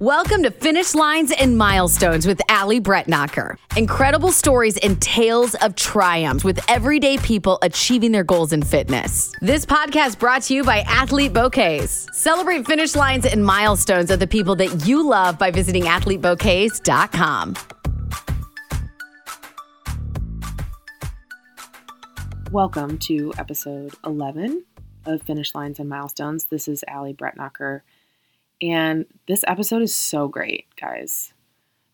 Welcome to Finish Lines and Milestones with Ali Bretnacher. Incredible stories and tales of triumphs with everyday people achieving their goals in fitness. This podcast brought to you by Athlete Bouquets. Celebrate finish lines and milestones of the people that you love by visiting athletebouquets.com. Welcome to episode 11 of Finish Lines and Milestones. This is Ali Bretnacher and this episode is so great, guys.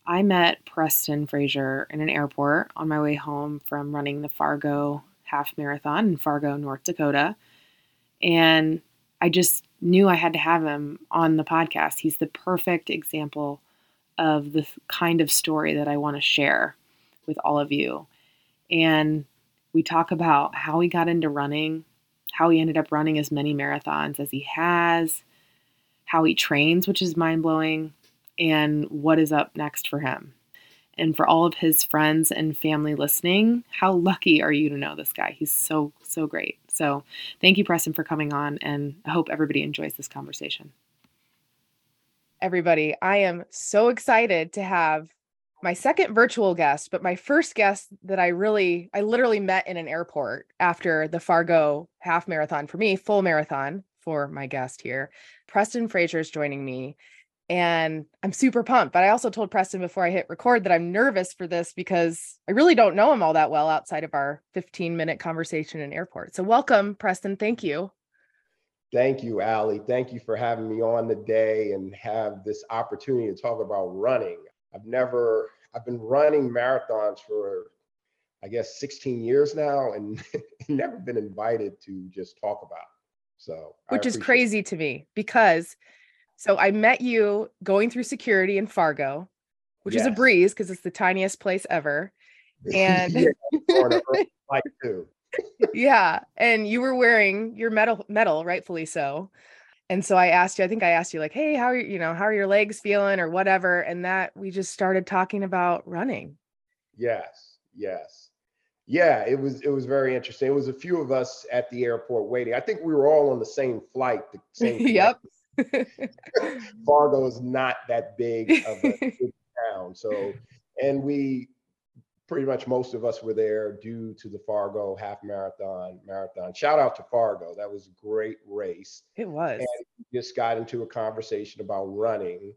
I met Preston Frazier in an airport on my way home from running the Fargo half marathon in Fargo, North Dakota. And I just knew I had to have him on the podcast. He's the perfect example of the kind of story that I want to share with all of you. And we talk about how he got into running, how he ended up running as many marathons as he has, how he trains, which is mind blowing, and what is up next for him. And for all of his friends and family listening, how lucky are you to know this guy? He's so, so great. So thank you, Preston, for coming on, and I hope everybody enjoys this conversation. Everybody, I am so excited to have my second virtual guest, but my first guest that I really, I literally met in an airport after the Fargo half marathon for me, full marathon for my guest here. Preston Frazier is joining me. And I'm super pumped. But I also told Preston before I hit record that I'm nervous for this because I really don't know him all that well outside of our 15 minute conversation in airport. So, welcome, Preston. Thank you. Thank you, Ali. Thank you for having me on the day and have this opportunity to talk about running. I've never, I've been running marathons for, I guess, 16 years now and never been invited to just talk about. So, which is crazy it. to me because so I met you going through security in Fargo, which yes. is a breeze because it's the tiniest place ever. And like too. yeah, and you were wearing your medal, medal, rightfully so. And so I asked you, I think I asked you like, "Hey, how are you, you know, how are your legs feeling or whatever?" And that we just started talking about running. Yes. Yes. Yeah, it was it was very interesting. It was a few of us at the airport waiting. I think we were all on the same flight. The same. yep. Fargo is not that big of a town, so and we pretty much most of us were there due to the Fargo half marathon marathon. Shout out to Fargo. That was a great race. It was. And just got into a conversation about running.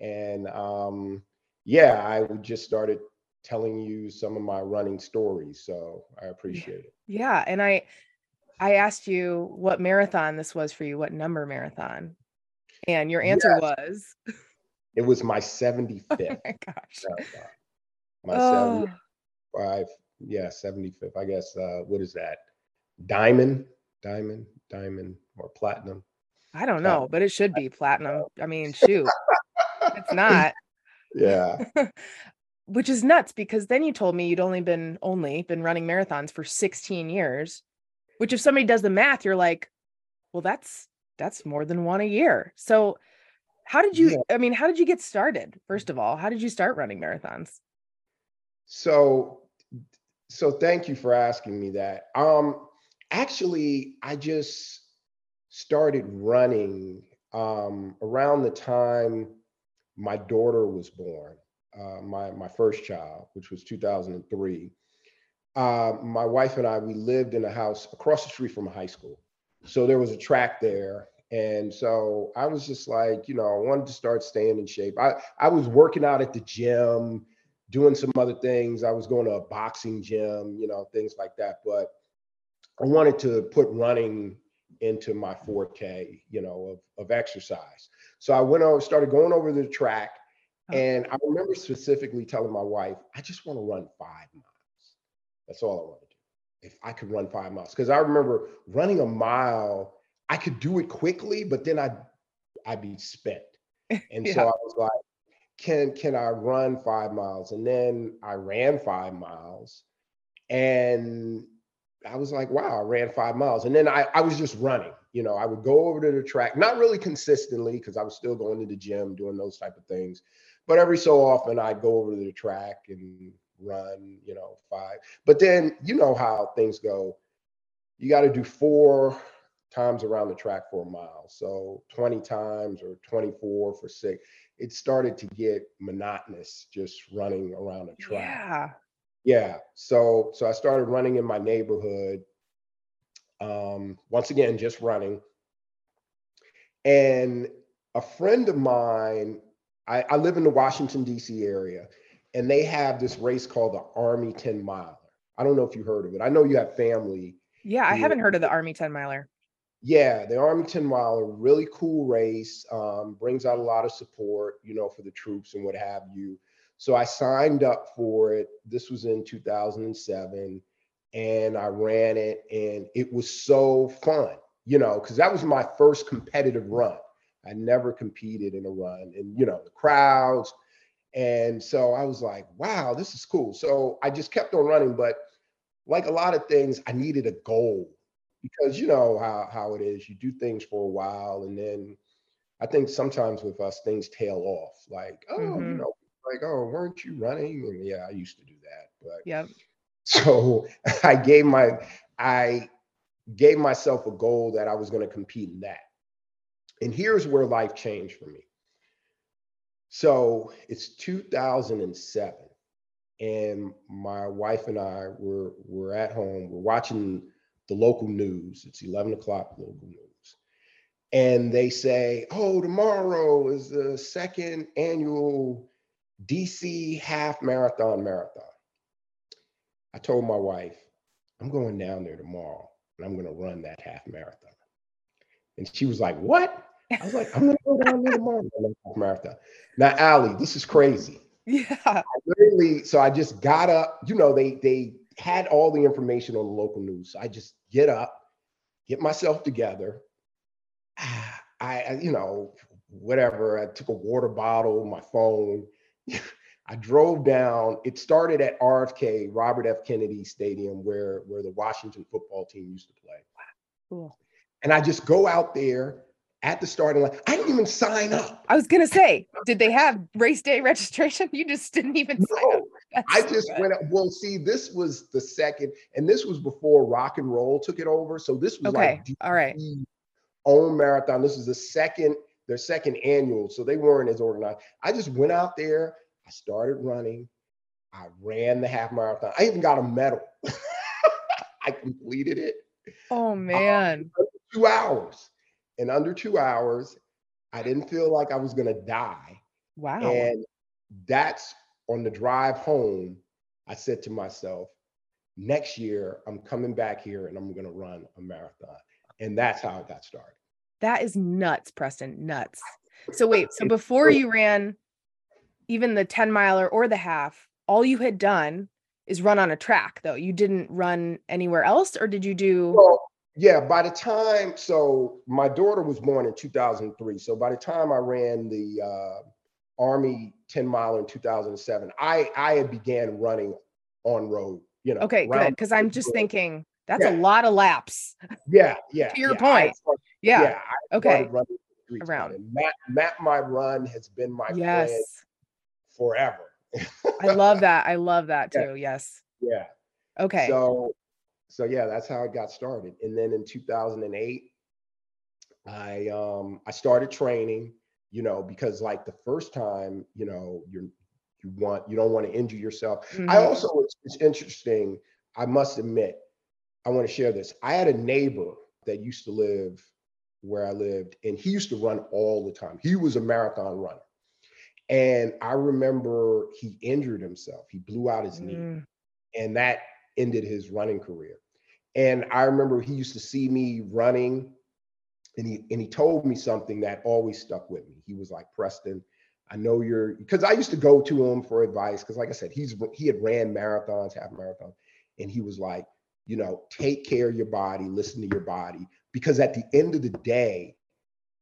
And um, yeah, I just started telling you some of my running stories. So I appreciate it. Yeah. And I I asked you what marathon this was for you, what number marathon. And your answer yes. was it was my 75th. Oh my gosh. Marathon. My oh. 75, yeah, 75th. I guess uh what is that? Diamond, diamond, diamond, or platinum. I don't know, platinum. but it should be platinum. I mean, shoot. it's not. Yeah. which is nuts because then you told me you'd only been only been running marathons for 16 years which if somebody does the math you're like well that's that's more than one a year. So how did you i mean how did you get started first of all? How did you start running marathons? So so thank you for asking me that. Um actually i just started running um around the time my daughter was born uh, my my first child, which was 2003, uh, my wife and I we lived in a house across the street from a high school, so there was a track there, and so I was just like, you know, I wanted to start staying in shape. I I was working out at the gym, doing some other things. I was going to a boxing gym, you know, things like that, but I wanted to put running into my 4K, you know, of, of exercise. So I went over, started going over the track Oh. And I remember specifically telling my wife, I just want to run five miles. That's all I want to do. If I could run five miles. Because I remember running a mile, I could do it quickly, but then I'd I'd be spent. And yeah. so I was like, can can I run five miles? And then I ran five miles. And I was like, wow, I ran five miles. And then I, I was just running. You know, I would go over to the track, not really consistently, because I was still going to the gym, doing those type of things. But every so often I'd go over to the track and run, you know, five. But then you know how things go. You got to do four times around the track for a mile. So 20 times or 24 for six. It started to get monotonous just running around a track. Yeah. Yeah. So so I started running in my neighborhood. Um, once again, just running. And a friend of mine, I, I live in the Washington, D.C. area, and they have this race called the Army 10 Miler. I don't know if you heard of it. I know you have family. Yeah, I haven't heard of the Army 10 miler. Yeah, the Army 10 Miler, really cool race, um, brings out a lot of support, you know, for the troops and what have you. So I signed up for it. This was in 2007, and I ran it, and it was so fun, you know, because that was my first competitive run. I never competed in a run, and you know, the crowds. And so I was like, wow, this is cool. So I just kept on running, but like a lot of things, I needed a goal because you know how how it is. You do things for a while, and then I think sometimes with us things tail off. Like, oh, you Mhm. know, like, oh, weren't you running? And yeah, I used to do that. But Yep. so I gave my I gave myself a goal that I was going to compete in that. And here's where life changed for me. So it's 2007, and my wife and I were were at home. We're watching the local news. It's 11 o'clock local news, and they say, "Oh, tomorrow is the second annual DC half marathon marathon." I told my wife, "I'm going down there tomorrow, and I'm going to run that half marathon." And she was like, "What?" I was like, "I'm going to go down there tomorrow run a half marathon." Now, Ali, this is crazy. Yeah. I Literally, so I just got up. You know, they they had all the information on the local news. So I just get up, get myself together. I, I, you know, whatever. I took a water bottle, my phone. I drove down. It started at RFK, Robert F. Kennedy Stadium, where where the Washington football team used to play. Cool. And I just go out there at the starting line. I didn't even sign up. I was gonna say, did they have race day registration? You just didn't even sign up. No, I just good. went. up- Well, see, this was the second, and this was before rock and roll took it over. So this was Okay. like All right. Own marathon. This is the second, their second annual. So they weren't as organized. I just went out there. I started running. I ran the half marathon. I even got a medal. I completed it Oh um, man. two hours. In under two hours, I didn't feel like I was gonna die. Wow. And that's on the drive home. I said to myself, next year I'm coming back here and I'm going to run a marathon. And that's how it got started. That is nuts, Preston. Nuts. So wait, so before you ran even the 10 miler or the half, all you had done is run on a track though. You didn't run anywhere else or did you do Well, yeah, by the time, so my daughter was born in 2003. So by the time I ran the uh, Army 10 mile in 2007, I, I had began running on road, you know. Okay, good. Because I'm just thinking that's a lot of laps. Yeah, yeah. To your yeah, point. started- Yeah. yeah, okay. started running the Around. Map, map my run has been my Yes. plan forever. I love that. I love that Yeah. too. Yes. Yeah. Okay. So, so yeah, that's how it got started. And then in 2008, I um I started training. You know, because like the first time, you know, you're you want you don't want to injure yourself. I Mhm. also it's, it's interesting. I must admit, I want to share this. I had a neighbor that used to live where I lived, and he used to run all the time. He was a marathon runner. And I remember he injured himself. He blew out his knee Mm, and that ended his running career. And I remember he used to see me running, and he and he told me something that always stuck with me. He was like, "Preston, I know you're," because I used to go to him for advice. Because, like I said, he's he had ran marathons, half marathons, and he was like, you know, take care of your body, listen to your body, because at the end of the day,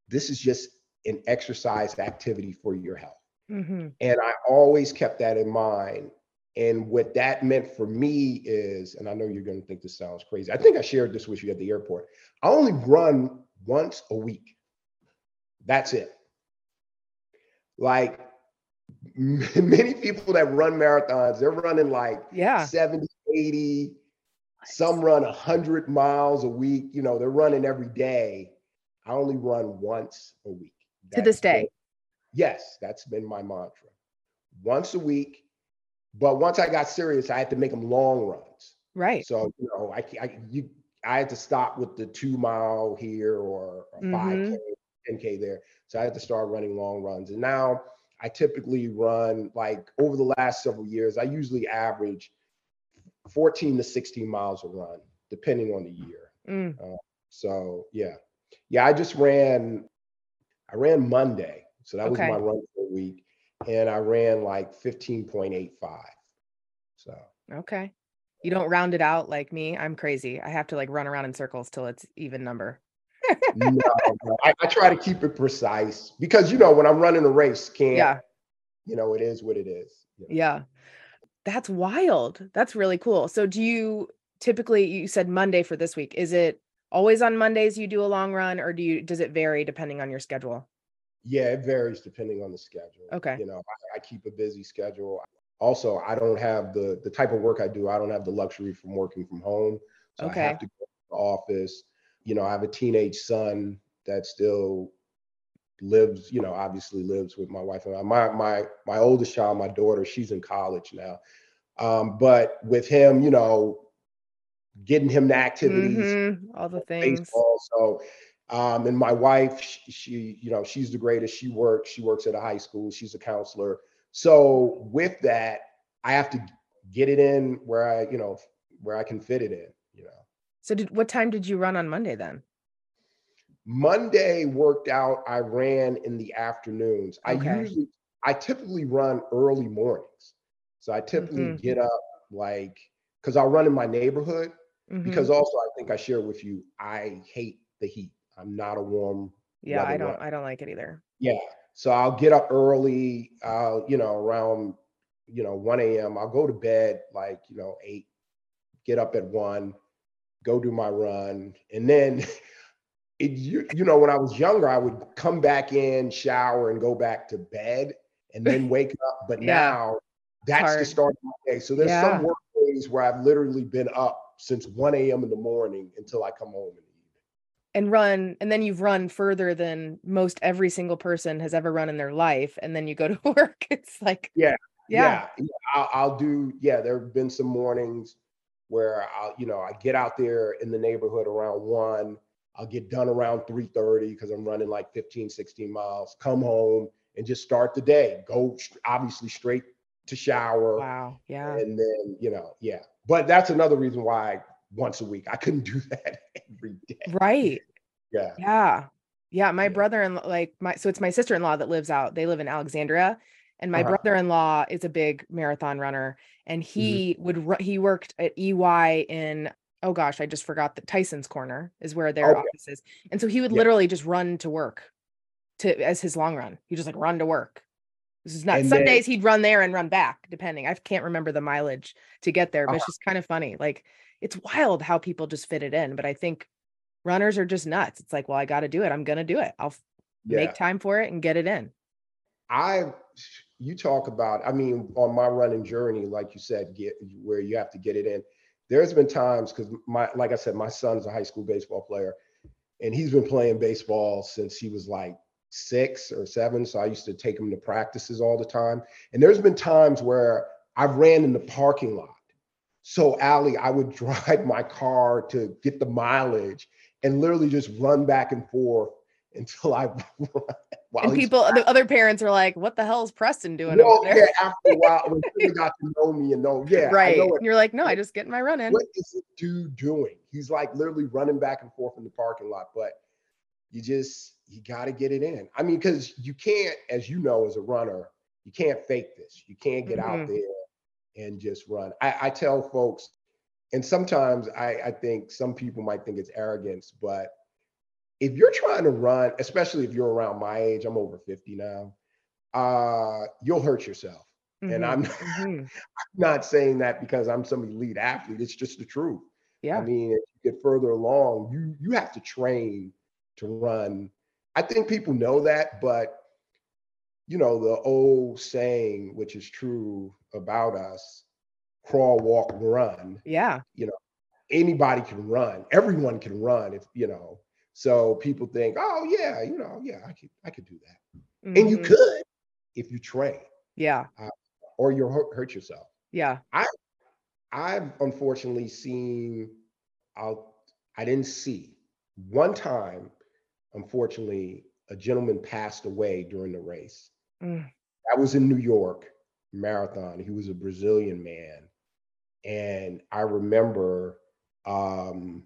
this is just an exercise activity for your health. mhm. And I always kept that in mind. And what that meant for me is, and I know you're going to think this sounds crazy. I think I shared this with you at the airport. I only run once a week. That's it. Like many people that run marathons, they're running like Yeah. 70, 80. Some run 100 miles a week. You know, they're running every day. I only run once a week. to this That's been- day. yes, that's been my mantra. Once a week. But once I got serious, I had to make them long runs. Right. So, you know, I, I, you, I had to stop with the two mile here or a Mhm. 5K, 10K there. So I had to start running long runs. And now I typically run like over the last several years, I usually average 14 to 16 miles a run, depending on the year. Mm, So yeah. Yeah, I just ran, I ran Monday. So that was my run for the week. And I ran like 15.85. So okay. You don't round it out like me. I'm crazy. I have to like run around in circles till it's even number. no, no, I, I try to keep it precise because you know when I'm running a race, can't Yeah. you know it is what it is. you know. Yeah. That's wild. That's really cool. So do you typically you said Monday for this week. Is it always on Mondays you do a long run or do you does it vary depending on your schedule? Yeah, it varies depending on the schedule. Okay. You know, I, I keep a busy schedule. Also, I don't have the the type of work I do. I don't have the luxury from working from home, so I have to go to the office. You know, I have a teenage son that still lives. You know, obviously lives with my wife and I. My my my oldest child, my daughter, she's in college now. Um, but with him, you know, getting him to activities, Mhm, All the things. baseball. So, um, and my wife, she, she, you know, she's the greatest. She works. She works at a high school. She's a counselor. So with that, I have to get it in where I, you know, where I can fit it in. You know, So did what time did you run on Monday then? Monday worked out. I ran in the afternoons. I usually, I typically run early mornings. So I typically Mhm. get up like, because I'll run in my neighborhood. Mhm. Because also, I think I share with you, I hate the heat. I'm not a warm yeah, I don't. I don't like it either. Yeah. So I'll get up early, uh, you know, around, you know, 1 a.m. I'll go to bed like, you know, eight, get up at one, go do my run. And then it, you, you know, when I was younger, I would come back in, shower, and go back to bed and then wake up. But Yeah. now that's the start of my day. So there's Yeah. some work days where I've literally been up since 1 a.m. in the morning until I come home in the evening. And run and then you've run further than most every single person has ever run in their life and then you go to work. It's like Yeah. Yeah. yeah, I'll, I'll do. Yeah, there have been some mornings where I'll, you know, I get out there in the neighborhood around one. I'll get done around 3:30 because I'm running like 15, 16 miles. Come home and just start the day. Go obviously straight to shower, Wow. Yeah. and then you know, yeah. But that's another reason why once a week I couldn't do that every day. Right. Yeah. Yeah. Yeah. My Yeah. brother in like my so it's my sister-in-law that lives out. They live in Alexandria. And my Uh-huh. brother-in-law is a big marathon runner. And Mm-hmm. he would he worked at EY in oh gosh, I just forgot that Tyson's corner is where their Okay. office is. And so he would Yeah. literally just run to work to as his long run. He just like run to work. This is not And some then- days he'd run there and run back, depending. I can't remember the mileage to get there, but Uh-huh. it's just kind of funny. Like it's wild how people just fit it in. But I think runners are just nuts. It's like, well, I got to do it. I'm gonna do it. I'll Yeah. make time for it and get it in. I you talk about, I mean, on my running journey, like you said, get where you have to get it in. There's been times because my like I said, my son's a high school baseball player, and he's been playing baseball since he was like six or seven. So I used to take him to practices all the time. And there's been times where I've ran in the parking lot. So Ali, I would drive my car to get the mileage and literally just run back and forth until I while and people, the other parents are like, "What the hell is Preston doing over there?" yeah, after a while, when they got to know me and know, yeah, right. know And you're like, "No, I just get my run in." what is this dude doing? He's like literally running back and forth in the parking lot, but you just you got to get it in. I mean, because you can't, as you know, as a runner, you can't fake this. You can't get Mhm. out there and just run. I, I tell folks, and sometimes I, I think some people might think it's arrogance, but if you're trying to run, especially if you're around my age, I'm over 50 now, uh, you'll hurt yourself. And Mhm, I'm mhm. not saying that because I'm some elite athlete. It's just the truth. Yeah. I mean, if you get further along, you you have to train to run. I think people know that, but you know, the old saying, which is true about us, crawl, walk, run. yeah. You know, anybody can run. Everyone can run if you know. So people think, oh yeah, you know, yeah, I could I could do that, and you Mhm. could if you train, Yeah. or you'll hurt, hurt yourself. Yeah. I, I've unfortunately seen, I'll, I didn't see one time, unfortunately, a gentleman passed away during the race. Mm. That was in New York marathon. He was a Brazilian man. And I remember um,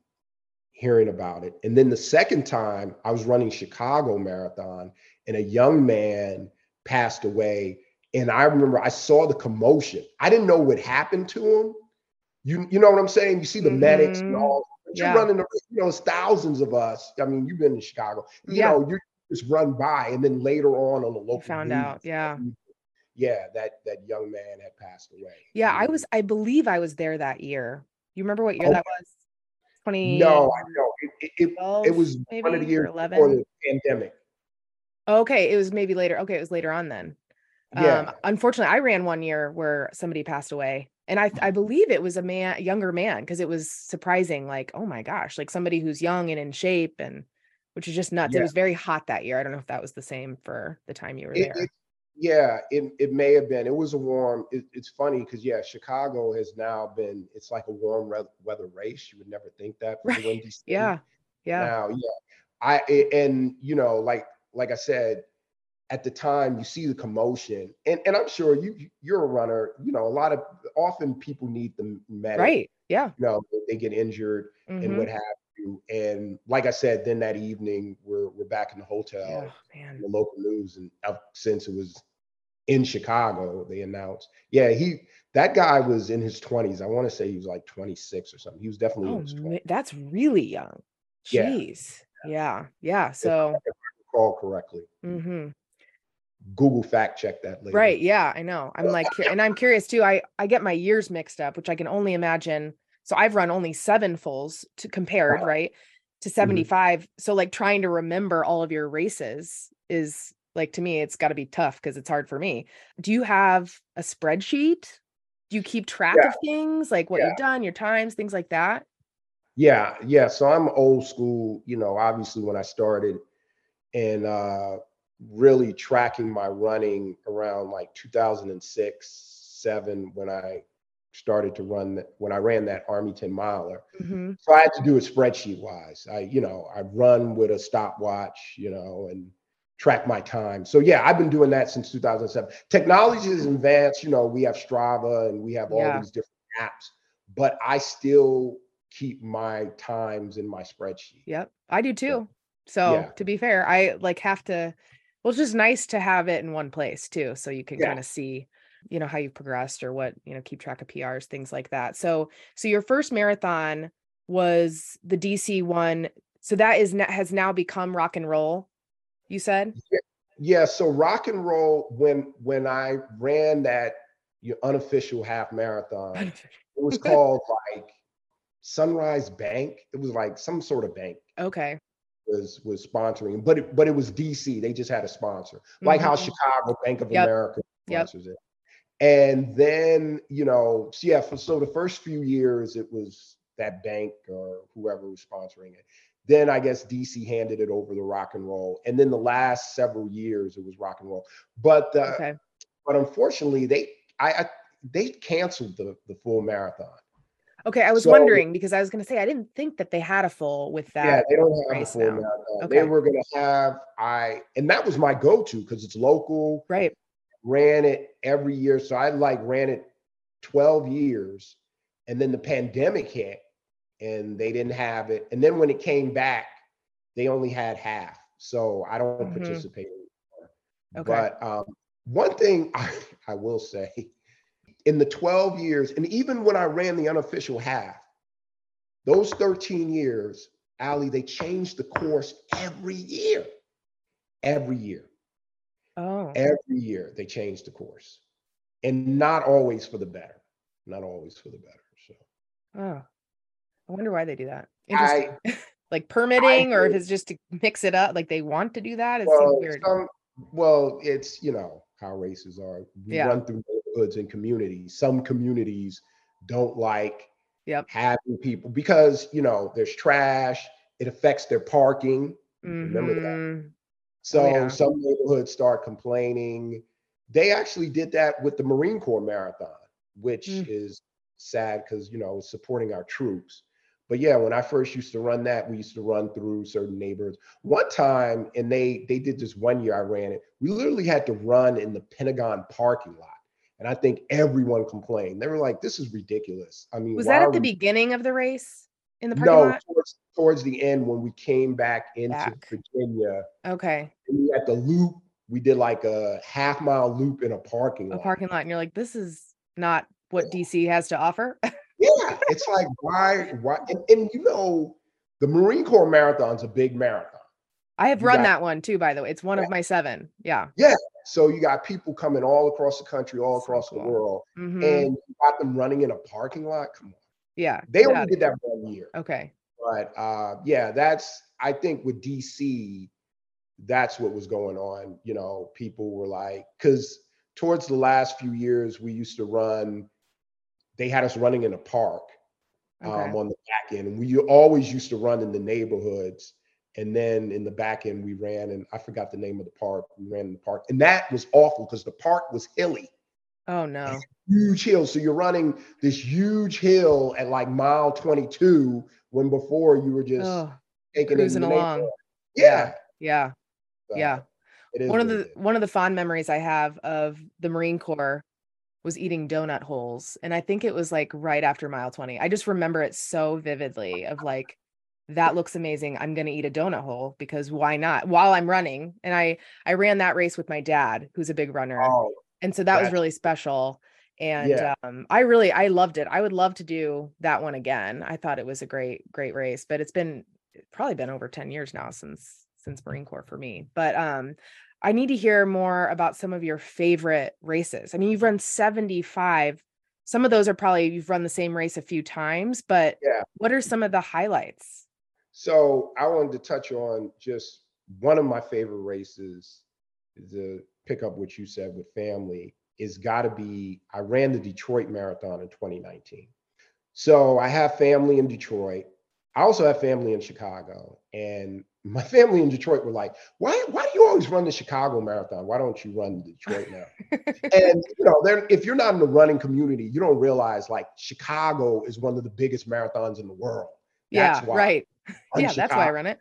hearing about it. And then the second time I was running Chicago marathon and a young man passed away. And I remember I saw the commotion. I didn't know what happened to him. You, you know what I'm saying? You see the medics and Mhm. all. But you're running, the, you know, it's thousands of us. I mean, you've been in Chicago. You Yeah. know, you just run by, and then later on on the local You found news, out. Yeah. yeah, that that young man had passed away. Yeah. I was, I believe I was there that year. You remember what year Okay. that was? 20. No, I know it. It, it, 12, it was maybe, one of the years 11. before the pandemic. Okay, it was maybe later. Okay, it was later on then. Yeah, Um, unfortunately, I ran one year where somebody passed away, and I I believe it was a man, younger man, because it was surprising. Like, oh my gosh, like somebody who's young and in shape, and which is just nuts. It was very hot that year. I don't know if that was the same for the time you were it, there. it- yeah, it, it may have been. It was a warm. It, it's funny because yeah, Chicago has now been. It's like a warm re- weather race. You would never think that for Right. the Windy yeah, yeah, Now, yeah, I and you know, like like I said, at the time you see the commotion, and and I'm sure you you- you're a runner. You know, a lot of often people need the medic. right, yeah, You know, they get injured and mhm, what have you. And like I said, then that evening we're we're back in the hotel, yeah, in the local news, and since it was in Chicago, they announced, yeah, he that guy was in his 20s. I want to say he was like 26 or something. He was definitely oh, in his 20s. that's really young. Yeah. Jeez, yeah, yeah. So, Recall correctly. Mm-hmm. Google fact check that later. Right. Yeah, I know. I'm like, and I'm curious too. I I get my years mixed up, which I can only imagine. So I've run only seven fulls to compared, Uh-huh. right, to 75. So like trying to remember all of your races is like to me, it's got to be tough because it's hard for me. Do you have a spreadsheet? Do you keep track Yeah. of things like what Yeah. you've done, your times, things like that? Yeah, yeah. So I'm old school, you know, obviously when I started and uh really tracking my running around like 2006, 7 when I started to run that when I ran that Army 10 miler. hmm So I had to do it spreadsheet wise. I, you know, I run with a stopwatch, you know, and track my time. So yeah, I've been doing that since 2007. Technology is advanced, you know, we have Strava and we have all Yeah. these different apps, but I still keep my times in my spreadsheet. Yep, I do too. So Yeah. to be fair, I like have to. Well, it's just nice to have it in one place too, so you can Yeah. kind of see, you know, how you've progressed or what you know, keep track of PRs, things like that. So, so your first marathon was the DC one. So that is has now become rock and roll. You said, Yeah, so rock and roll when when I ran that your unofficial half marathon, it was called like Sunrise Bank. It was like some sort of bank. okay, was was sponsoring, but it, but it was DC. They just had a sponsor, like how Mhm. Chicago Bank of Yep. America Yep. sponsors it. And then you know, so yeah, for, so the first few years it was that bank or whoever was sponsoring it. Then I guess DC handed it over to Rock and Roll, and then the last several years it was Rock and Roll. But uh, okay, but unfortunately they I, I they canceled the the full marathon. okay. I was So- wondering because I was going to say I didn't think that they had a full with that. Yeah, they don't have a full now. marathon. Okay. They were gonna have I, and that was my go-to because it's local. Right. Ran it every year, so I like ran it twelve years, and then the pandemic hit, and they didn't have it. And then when it came back, they only had half. So I don't Mhm. participate anymore. Okay. But um, one thing I, I will say, in the twelve years, and even when I ran the unofficial half, those 13 years, Ali, they changed the course every year. Every year. Oh, Every year they change the course. And not always for the better. Not always for the better. So oh. I wonder why they do that. I Interesting. like permitting, or if it's just to mix it up, like they want to do that. It well, weird. some, well, it's you know how races are. We Yeah. run through neighborhoods and communities. Some communities don't like Yep. having people because you know there's trash. It affects their parking. Remember that. Mm-hmm. So yeah. some neighborhoods start complaining. They actually did that with the Marine Corps Marathon, which Mm. is sad because you know it's supporting our troops. But yeah, when I first used to run that, we used to run through certain neighborhoods. One time, and they they did this one year I ran it. We literally had to run in the Pentagon parking lot, and I think everyone complained. They were like, "This is ridiculous." I mean, Was that at the we- beginning of the race in the parking No, lot? towards, towards the end when we came back into Back. Virginia, Okay. and we at the loop. We did like a half mile loop in a parking lot. A lot. parking lot. And you're like, this is not what DC has to offer. Yeah, it's like why why and, and you know the Marine Corps marathon's a big marathon. I have You run got- that one too, by the way. It's one of my seven. Yeah. Yeah. So you got people coming all across the country, all So across cool. the world, Mhm. and you got them running in a parking lot. Come on. Yeah. They only did that one year. Okay. But uh yeah, that's I think with DC, that's what was going on. You know, people were like, because towards the last few years, we used to run, they had us running in a park. Okay. um, on the back end. And we always used to run in the neighborhoods. And then in the back end, we ran, and I forgot the name of the park. We ran in the park. And that was awful because the park was hilly, oh no. huge hill. So you're running this huge hill at like mile 22 when before you were just Oh, taking cruising in along. Yeah. yeah. So Yeah. One of the is. one of the fond memories I have of the Marine Corps was eating donut holes. And I think it was like right after mile 20. I just remember it so vividly of like, that looks amazing. I'm gonna eat a donut hole because why not? While I'm running. And I I ran that race with my dad, who's a big runner. Oh, and so that was really special and Yeah. um, i really i loved it. I would love to do that one again. I thought it was a great great race but it's been it's probably been over 10 years now since since marine corps for me. But um i need to hear more about some of your favorite races. I mean you've run 75 some of those are probably you've run the same race a few times but Yeah. what are some of the highlights? So I wanted to touch on just one of my favorite races to pick up what you said with family is got to be I ran the Detroit Marathon in 2019. So I have family in Detroit. I also have family in Chicago, and my family in Detroit were like, "Why? Why do you always run the Chicago Marathon? Why don't you run the Detroit Marathon?" and you know, if you're not in the running community, you don't realize like Chicago is one of the biggest marathons in the world. yeah That's why right yeah that's why i run it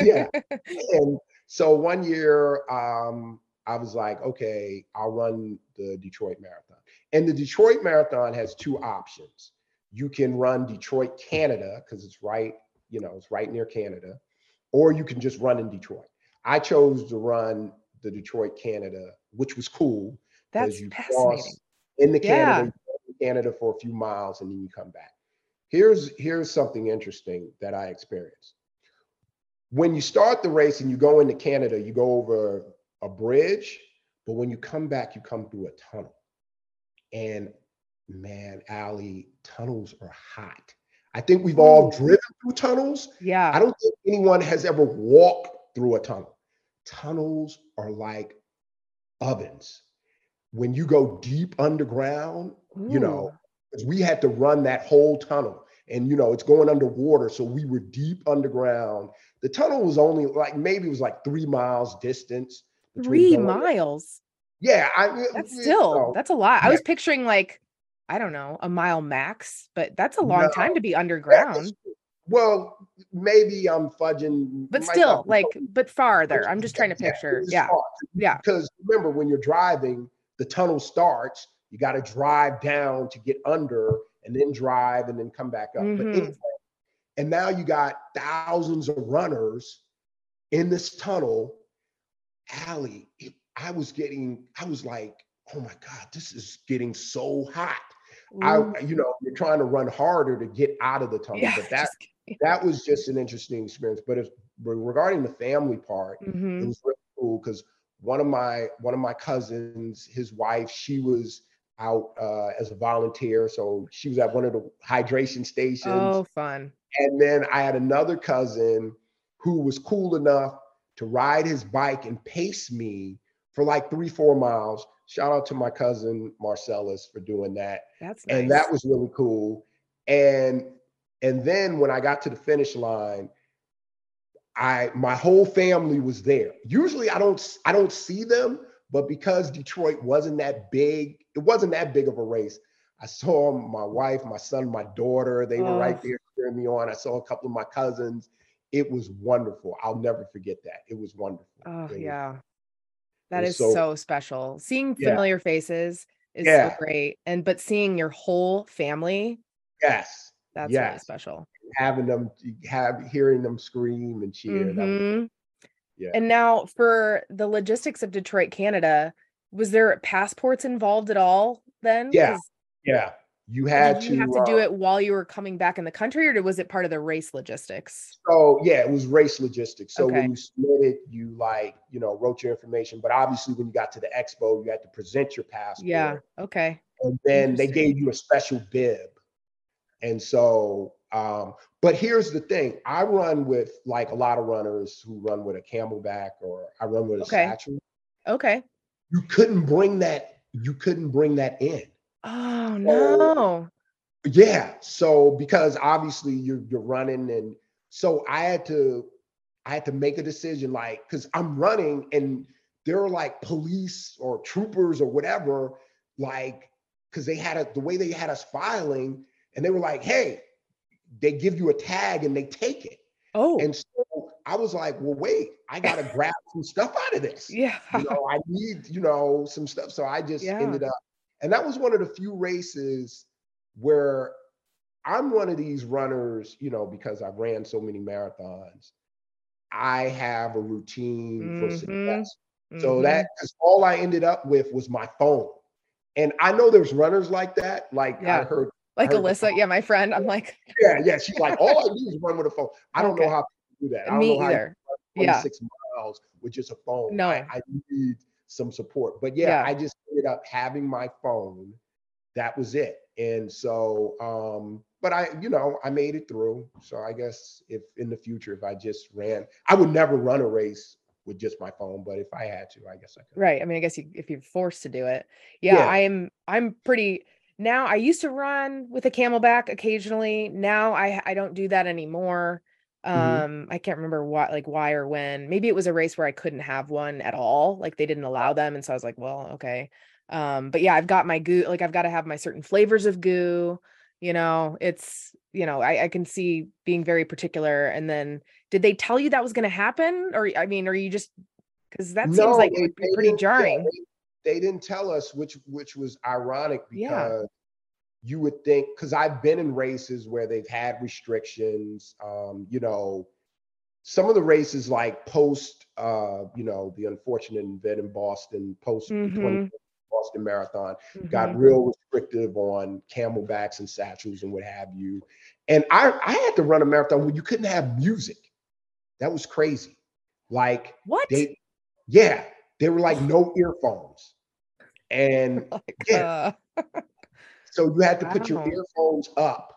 Yeah. and so one year um i was like okay i'll run the detroit marathon. And the detroit marathon has two options. You can run detroit canada because it's right you know it's right near canada or you can just run in detroit. I chose to run the detroit canada which was cool that's you fascinating. cross in the Canada, to Canada for a few miles, and then you come back. Here's here's something interesting that I experienced. When you start the race and you go into Canada, you go over a bridge, but when you come back, you come through a tunnel. And man, Ali, tunnels are hot. I think we've all driven through tunnels. yeah I don't think anyone has ever walked through a tunnel. Tunnels are like ovens. When you go deep underground, you know, Ooh. we had to run that whole tunnel and you know it's going underwater so we were deep underground the tunnel was only like maybe it was like three miles distance three miles yeah i That's still know, that's a lot. I was picturing like I don't know a mile max, but that's a long time to be underground. well maybe i'm fudging But still, like, but farther. I'm just trying to picture. Yeah, yeah. because remember when you're driving the tunnel starts you got to drive down to get under and then drive and then come back up but Mhm. anyway, and now you got thousands of runners in this tunnel Ali it, i was getting i was like oh my god this is getting so hot Ooh, i you know you're trying to run harder to get out of the tunnel yeah. but that that was just an interesting experience but if, regarding the family part it Mhm. was really cool because one of my one of my cousins, his wife, she was out uh, as a volunteer, so she was at one of the hydration stations. Oh, fun. And then I had another cousin who was cool enough to ride his bike and pace me for like three, four miles. Shout out to my cousin Marcellus for doing that. That's nice. And that was really cool. And and then when I got to the finish line, I my whole family was there. Usually I don't I don't see them, but because Detroit wasn't that big, it wasn't that big of a race. I saw my wife, my son, my daughter. They were right there cheering me on. I saw a couple of my cousins. It was wonderful. I'll never forget that. It was wonderful. Oh was- yeah. That is so- so, special. Seeing Yeah. familiar faces is Yeah. so great. And but seeing your whole family, yes. that's really special. Having them have hearing them scream and cheer. that was- mm-hmm. yeah. And now for the logistics of Detroit, Canada, was there passports involved at all then? Yeah, yeah. You had to have to do uh, it while you were coming back in the country, or was it part of the race logistics? So yeah, it was race logistics. So Okay. when you submitted, you like, you know, wrote your information. But obviously when you got to the expo, you had to present your passport. Yeah. Okay. And then they gave you a special bib. And so, um, but here's the thing. I run with like a lot of runners who run with a CamelBak or I run with a Okay. satchel. Okay. You couldn't bring that, you couldn't bring that in. Oh no. Yeah. So because obviously you're you're running and so I had to I had to make a decision like because I'm running and there are like police or troopers or whatever, like because they had a, the way they had us filing, and they were like, hey, they give you a tag and they take it. Oh. And so I was like, well, wait, I gotta grab some stuff out of this yeah. you know, I need, you know, some stuff. So I just Yeah. ended up, and that was one of the few races where I'm one of these runners, you know, because I've ran so many marathons. I have a routine for Mhm. success. So Mhm. that because all I ended up with was my phone. And I know there's runners like that. Like I heard, like heard Alyssa, yeah, my friend. I'm like, yeah, yeah. She's like, all I do is run with a phone. I don't Okay. know how to do that. I don't me know how you either. Yeah. 26 miles with just a phone. No. I, I need some support. But yeah, Yeah. I just ended up having my phone. That was it. And so, um, but I, you know, I made it through. So I guess if in the future, if I just ran, I would never run a race with just my phone. But if I had to, I guess I could. Right. I mean, I guess you, if you're forced to do it. Yeah, Yeah. I'm I'm pretty now I used to run with a CamelBak occasionally. Now I I don't do that anymore. Mhm. Um I can't remember what like why or when. Maybe it was a race where I couldn't have one at all. Like they didn't allow them and so I was like, well, okay. Um but yeah, I've got my goo like I've got to have my certain flavors of goo, you know. It's you know, I I can see being very particular and then did they tell you that was going to happen or I mean, are you just cuz that seems No, like it they- would be they pretty yeah, jarring. they, they didn't tell us, which which was ironic Yeah. because you would think because I've been in races where they've had restrictions. Um, you know, some of the races like post, uh, you know, the unfortunate event in Boston, post the 20 Mhm. Boston Marathon, got Mhm. real restrictive on CamelBaks and satchels and what have you. And I I had to run a marathon where you couldn't have music. That was crazy. Like What? they, yeah, they were like no earphones. And Like, yeah. uh, so you had to put your earphones up.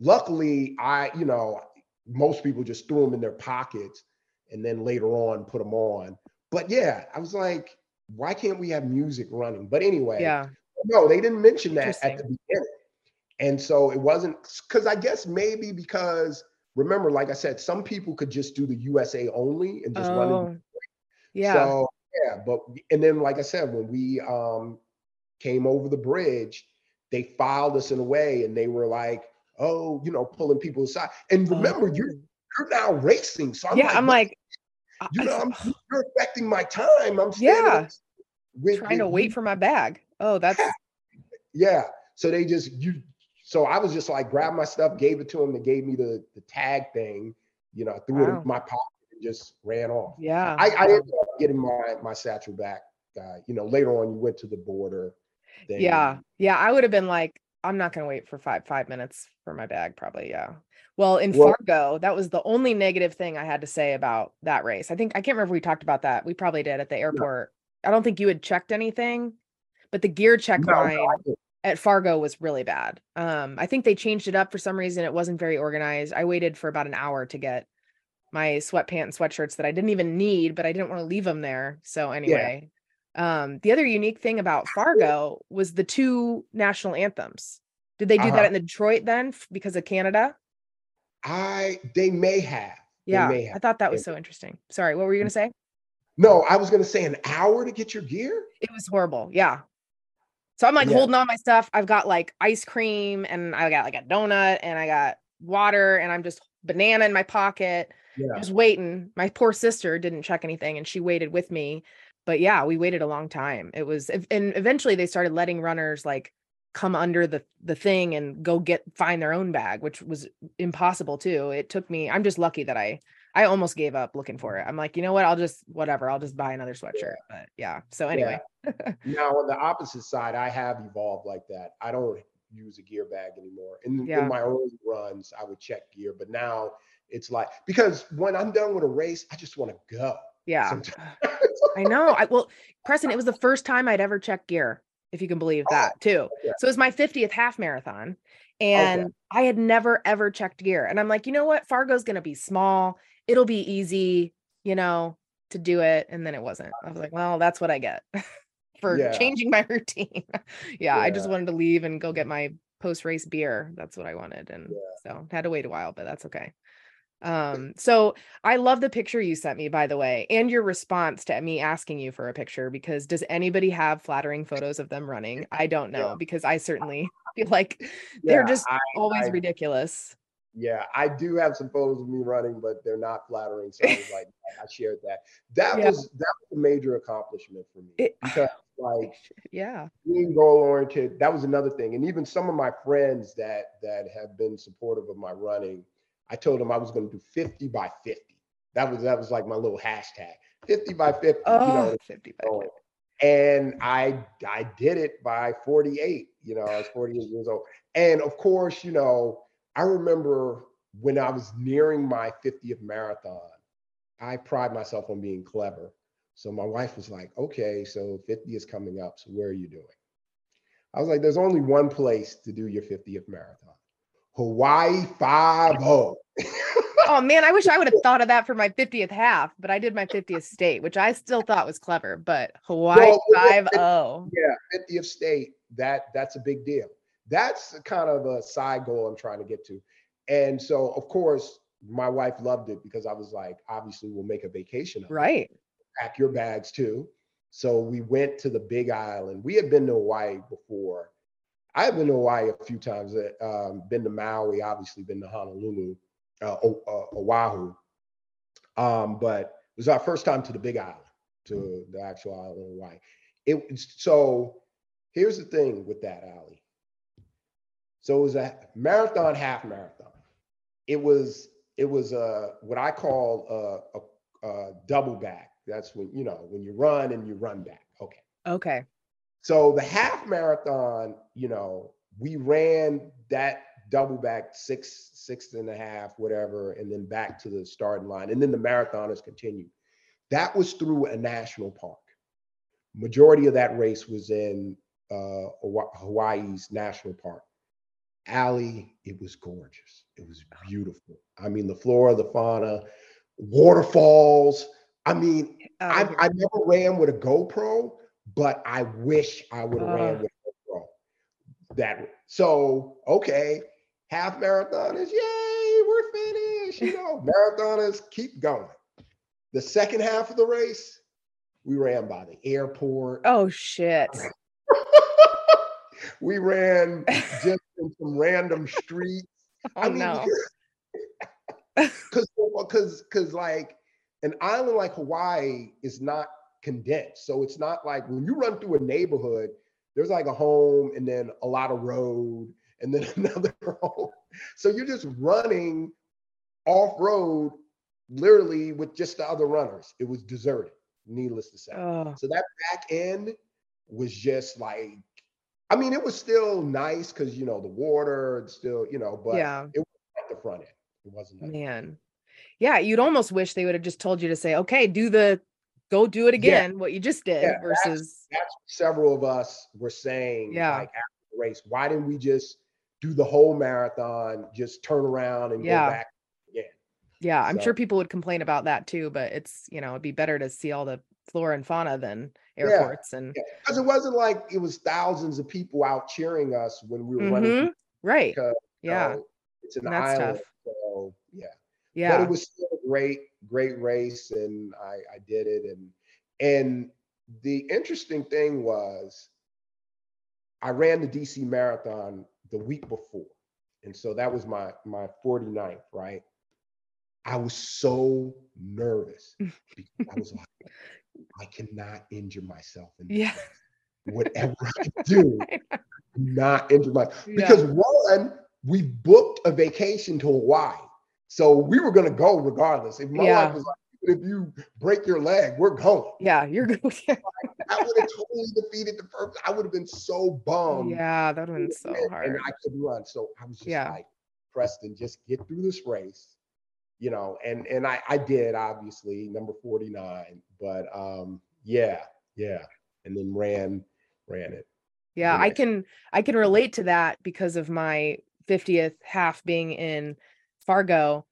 Luckily, I, you know, most people just threw them in their pockets and then later on put them on. But yeah, I was like, why can't we have music running? But anyway, yeah. no, they didn't mention that at the beginning. And so it wasn't because I guess maybe because remember, like I said, some people could just do the USA only and just run. Oh, yeah. so yeah, but and then like I said, when we um came over the bridge, they filed us in a way and they were like, oh, you know, pulling people aside. And remember, you're Oh. you're now racing. So I'm yeah, like, I'm like, you know, I'm, you're affecting my time. I'm standing Yeah. with trying to wait you." for my bag. Oh, that's Yeah. So they just you so I was just like grab my stuff, gave it to them. They gave me the the tag thing, you know, I threw it in my pocket and just ran off. yeah. I, I ended up getting my my satchel back. Uh, you know, later on you went to the border. Then yeah. Yeah. I would have been like, I'm not gonna wait for five five minutes for my bag, probably. Yeah. Well, in Well- Fargo, that was the only negative thing I had to say about that race. I think I can't remember if we talked about that. We probably did at the airport. I don't think you had checked anything, but the gear check No, no, line didn't. at Fargo was really bad. Um, I think they changed it up for some reason. It wasn't very organized. I waited for about an hour to get my sweatpants and sweatshirts that I didn't even need, but I didn't want to leave them there. So anyway, um, the other unique thing about Fargo was the two national anthems. Did they do Uh-huh. that in Detroit then because of Canada? I they may have. They Yeah, may I thought that was so interesting. Sorry, what were you gonna say? No, I was gonna say an hour to get your gear. It was horrible. Yeah. So I'm like Yeah. holding on my stuff. I've got like ice cream and I got like a donut and I got water and I'm just banana in my pocket, Yeah. just waiting. My poor sister didn't check anything and she waited with me. But yeah, we waited a long time. It was and eventually they started letting runners like come under the the thing and go get find their own bag, which was impossible too. It took me I'm just lucky that I I almost gave up looking for it. I'm like, you know what? I'll just whatever. I'll just buy another sweatshirt. But yeah. So anyway. Now on the opposite side, I have evolved like that. I don't use a gear bag anymore. In, Yeah. in my early runs, I would check gear, but now it's like because when I'm done with a race, I just want to go. Yeah. I know. I well, Preston, it was the first time I'd ever checked gear, if you can believe oh, that, too. yeah. So it was my 50th half marathon. And I had never ever checked gear. And I'm like, you know what? Fargo's gonna be small. It'll be easy, you know, to do it. And then it wasn't. I was like, well, that's what I get for Yeah. changing my routine. yeah, I just wanted to leave and go get my post-race beer. That's what I wanted. And Yeah. so had to wait a while, but that's okay. Um, so I love the picture you sent me, by the way, and your response to me asking you for a picture because does anybody have flattering photos of them running? I don't know Yeah. because I certainly feel like they're Yeah, just I- always I- ridiculous. Yeah, I do have some photos of me running, but they're not flattering. So I was like, I shared that. That Yeah. was that was a major accomplishment for me It- because like Yeah. being goal oriented, that was another thing. And even some of my friends that that have been supportive of my running, I told him I was going to do 50 by 50. That was that was like my little hashtag, 50 by 50. Oh, you know, 55. going. and I I did it by 48. You know, I was 48 years old. And of course, you know, I remember when I was nearing my 50th marathon, I pride myself on being clever. So my wife was like, okay, so 50 is coming up. So where are you doing? I was like, there's only one place to do your 50th marathon. Hawaii 5 Oh man, I wish I would have thought of that for my 50th half, but I did my 50th state, which I still thought was clever. But Hawaii Well, well, 0. yeah, 50th state, that that's a big deal. That's kind of a side goal I'm trying to get to. And so, of course, my wife loved it because I was like, obviously, we'll make a vacation of it. Right. Pack your bags too. So we went to the Big Island. We had been to Hawaii before. I had been to Hawaii a few times. uh, Um, been to Maui, obviously, been to Honolulu, uh, O- uh, Oahu. Um, but it was our first time to the Big Island, to the actual island of Hawaii. It so here's the thing with that, Ali. So it was a marathon, half marathon. It was it was a what I call a, a, a double back. That's when you know when you run and you run back. Okay. Okay. So the half marathon, you know, we ran that double back six, six and a half, whatever, and then back to the starting line. And then the marathoners continued. That was through a national park. Majority of that race was in uh, Hawaii's national park. Ali, it was gorgeous. It was beautiful. I mean, the flora, the fauna, waterfalls. I mean, Oh, I, I never ran with a GoPro, but I wish I would have ran Uh. with a GoPro. That so okay, half marathoners, yay, we're finished. You know, marathoners keep going. The second half of the race, we ran by the airport. oh shit. we ran just in some random streets. Oh no. because because because like an island like Hawaii is not condensed. So it's not like when you run through a neighborhood, there's like a home and then a lot of road and then another home. So you're just running off road, literally with just the other runners. It was deserted, needless to say. Oh, So that back end was just like, I mean, it was still nice because you know the water, it's still you know, but yeah, it was at the front end. It wasn't. man. Yeah, you'd almost wish they would have just told you to say, okay, do the go do it Yeah. again, what you just did Yeah, versus that's what several of us were saying Yeah. like after the race why didn't we just do the whole marathon just turn around and Yeah. go back again yeah, I'm sure people would complain about that too, but it's, you know, it'd be better to see all the flora and fauna than Yeah, airports and because it wasn't like it was thousands of people out cheering us when we were running Mhm. through Right. because Yeah. know, it's an That's island. tough. So yeah. yeah But it was still great, great race, and I, I did it. And and the interesting thing was, I ran the DC Marathon the week before, and so that was my my 49th, right? I was so nervous because I was like, I cannot injure myself in this Yeah. Whatever I do, not injure myself Yeah. because one, we booked a vacation to Hawaii. So we were gonna go regardless. If my Yeah. wife was like, if you break your leg, we're going. Yeah. You're good. I would have totally defeated the purpose. I would have been so bummed. yeah. That would have been so hard. and I couldn't run. So I was just Yeah. like, Preston, just get through this race. You know, and and I I did obviously number 49, but um yeah, yeah. And then ran, ran it. Yeah, I can I can relate to that because of my 50th half being in Fargo.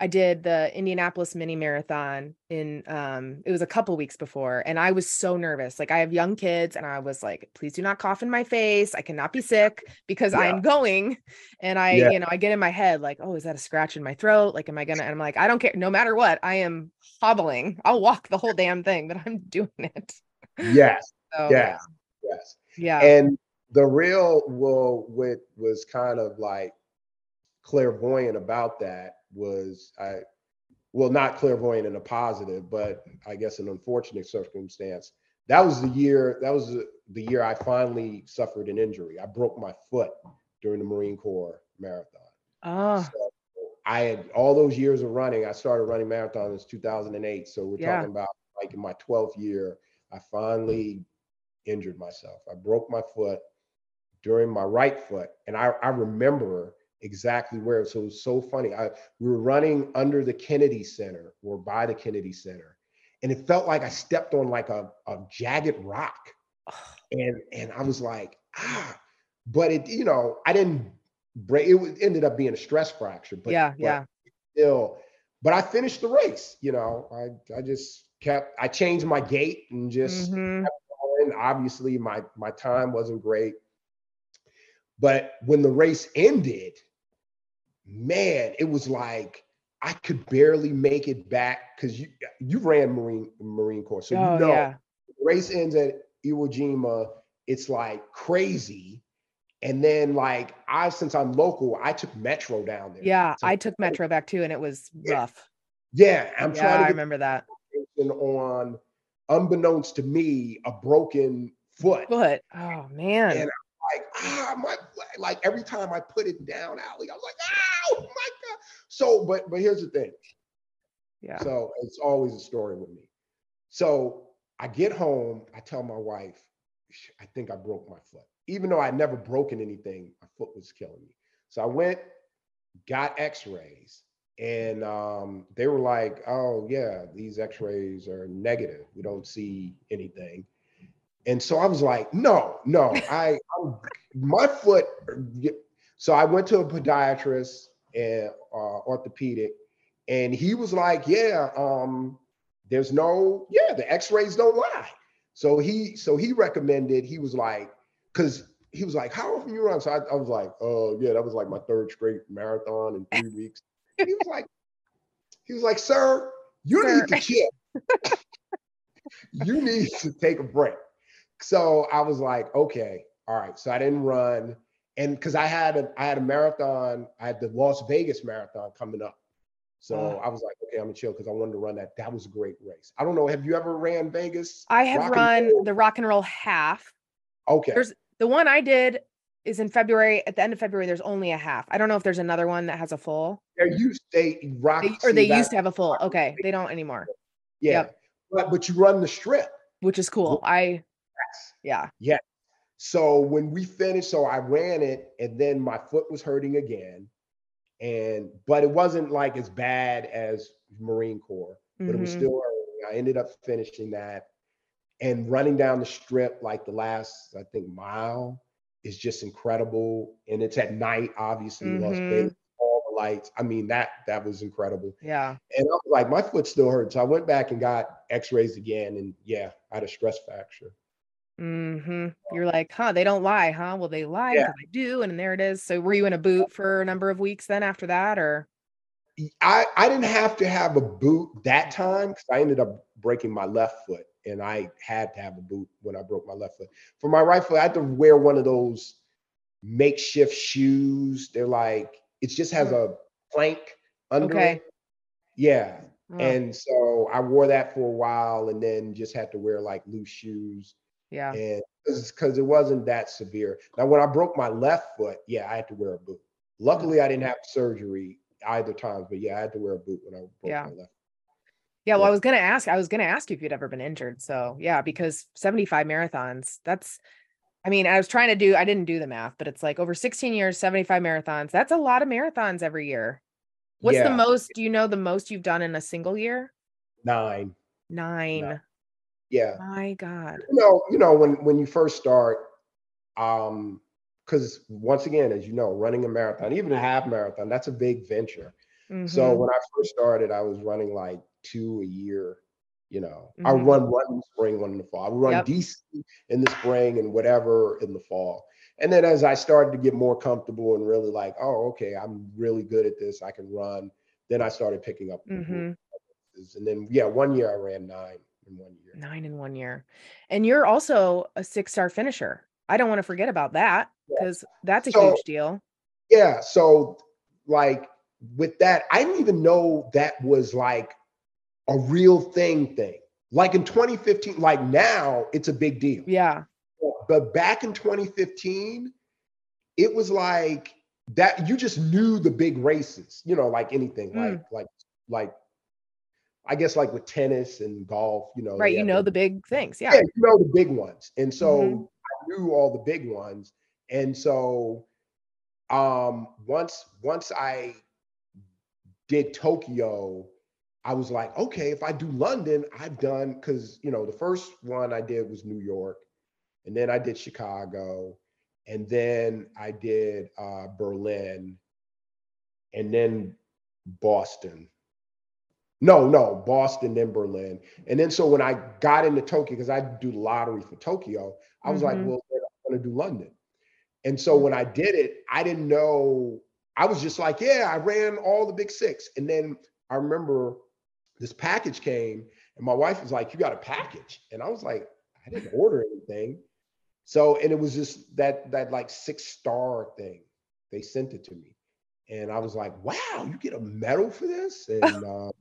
I did the Indianapolis mini marathon in um it was a couple weeks before and I was so nervous. Like I have young kids and I was like please do not cough in my face. I cannot be sick because Yeah. I'm going and I Yeah. you know I get in my head like oh is that a scratch in my throat? Like am I going to and I'm like I don't care no matter what. I am hobbling. I'll walk the whole damn thing but I'm doing it. Yes, So yes, yes. yeah. And the real will what was kind of like clairvoyant about that was I, well, not clairvoyant in a positive, but I guess an unfortunate circumstance. That was the year. That was the, year I finally suffered an injury. I broke my foot during the Marine Corps marathon. Oh, So I had all those years of running. I started running marathons in 2008. So we're Yeah. talking about like in my 12th year, I finally injured myself. I broke my foot during my right foot. And I, I remember exactly where. So it was so funny. I we were running under the Kennedy Center or by the Kennedy Center. And it felt like I stepped on like a, a jagged rock. And and I was like, ah, but it, you know, I didn't break it ended up being a stress fracture, but yeah, but yeah. still, but I finished the race, you know. I I just kept I changed my gait and just Mhm. and obviously my my time wasn't great. But when the race ended, man, it was like I could barely make it back because you you ran Marine Marine Corps, so oh, you know yeah. race ends at Iwo Jima. It's like crazy, and then like I since I'm local, I took Metro down there. Yeah, So- I took Metro back too, and it was Yeah, rough. Yeah, I'm yeah, trying I to get remember that. on, unbeknownst to me, a broken foot. But oh man, And like ah my like every time I put it down, Ali, I was like, oh my god. So, but but here's the thing. yeah, So it's always a story with me. So I get home, I tell my wife, I think I broke my foot. Even though I'd never broken anything, my foot was killing me. So I went, got x-rays, and um, they were like, oh yeah, these x-rays are negative. We don't see anything. And so I was like, no, no, I, I'm, my foot. So I went to a podiatrist and uh, orthopedic, and he was like, yeah, um, there's no, yeah, the x-rays don't lie. So he, so he recommended, he was like, because he was like, how often you run? So I, I was like, oh yeah, that was like my third straight marathon in three weeks. He was like, he was like, sir, you Sir. need to chill. you need to take a break. So I was like, okay, all right. So I didn't run. And because I had a I had a marathon, I had the Las Vegas marathon coming up. So Oh. I was like, okay, I'm gonna chill because I wanted to run that. That was a great race. I don't know. Have you ever ran Vegas? I have run roll? the rock and roll half. Okay. There's the one I did is in February. At the end of February, there's only a half. I don't know if there's another one that has a full, There used they rock they, or they used to have a full. Okay, they don't anymore, Yeah. yep. But but you run the strip. which is cool. I yes. yeah. yeah, So when we finished, so I ran it, and then my foot was hurting again, and but it wasn't like as bad as Marine Corps, but it was mhm. still hurting. I ended up finishing that, and running down the strip like the last I think mile is just incredible, and it's at night, obviously. Las Mhm. Vegas, all the lights. I mean that that was incredible. yeah. And I was like, my foot still hurts. So I went back and got X-rays again, and yeah, I had a stress fracture. Hmm You're like, huh? They don't lie, huh? Well, they lie Yeah. I do, and there it is. So, were you in a boot for a number of weeks then after that, or? I, I didn't have to have a boot that time because I ended up breaking my left foot and I had to have a boot when I broke my left foot. For my right foot, I had to wear one of those makeshift shoes. They're like, it just has a plank under Okay. it. Yeah. Oh, And so I wore that for a while and then just had to wear like loose shoes. Yeah. And because it wasn't that severe. Now, when I broke my left foot, yeah, I had to wear a boot. Luckily, mm. I didn't have surgery either times, but yeah, I had to wear a boot when I broke Yeah. my left. Foot. Yeah, well, Yeah. I was gonna ask. I was gonna ask you if you'd ever been injured. So yeah, because 75 marathons, that's I mean, I was trying to do, I didn't do the math, but it's like over 16 years, 75 marathons. That's a lot of marathons every year. What's the most, do you know the most you've done in a single year? Nine. Nine. Yeah. My God. You know, you know, when when you first start, um, because once again, as you know, running a marathon, even a half marathon, that's a big venture. So Mhm. when I first started, I was running like two a year. You know, I Mhm. run one in the spring, one in the fall. I would run Yep. DC in the spring and whatever in the fall. And then as I started to get more comfortable and really like, oh, okay, I'm really good at this. I can run. Then I started picking up. Mhm. And then yeah, one year I ran nine in one year. Nine in one year. And you're also a six star finisher. I don't want to forget about that Yeah. because that's a So- huge deal. Yeah. So like with that, I didn't even know that was like a real thing thing. Like in 2015, like now it's a big deal. Yeah. But back in 2015, it was like that you just knew the big races, you know, like anything, Mm. like like like I guess like with tennis and golf, you know. Right. You know the big things. Yeah. yeah, you know the big ones. And so Mhm. I knew all the big ones. And so um once once I did Tokyo, I was like, okay, if I do London, I've done because you know the first one I did was New York, and then I did Chicago, and then I did uh, Berlin, and then Boston. No, no, Boston, then Berlin. And then so when I got into Tokyo, because I do the lottery for Tokyo, I was like, Mhm. well, I'm gonna do London. And so when I did it, I didn't know, I was just like, yeah, I ran all the big six. And then I remember this package came and my wife was like, you got a package. And I was like, I didn't order anything. So, and it was just that that like six star thing. They sent it to me. And I was like, wow, you get a medal for this? And um,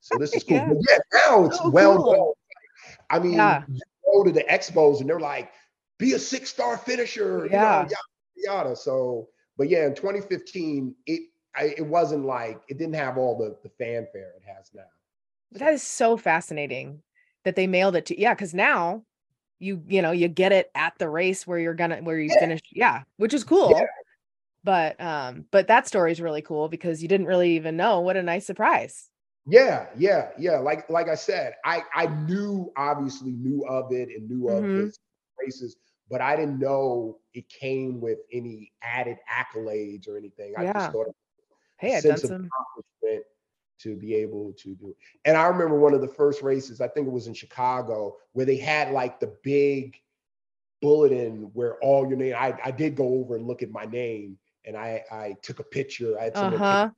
so this is cool. Yeah. Yeah, now it's So well cool. known. I mean, Yeah. you go to the expos and they're like, be a six star finisher, you know, Yeah. yada, yada. So, but yeah, in 2015, it I, it wasn't like it didn't have all the the fanfare it has now. But that is so fascinating that they mailed it to yeah, because now you you know you get it at the race where you're gonna where you Yeah. finish yeah, which is cool. But um, but that story is really cool because you didn't really even know. What a nice surprise. Yeah, yeah, yeah. Like like I said, I I knew obviously knew of it and knew of Mhm. his races, but I didn't know it came with any added accolades or anything. I just thought Hey, done sense of some. accomplishment to be able to do. It. And I remember one of the first races, I think it was in Chicago, where they had like the big bulletin where all your name. I, I did go over and look at my name, and I I took a picture. I had Uh someone huh.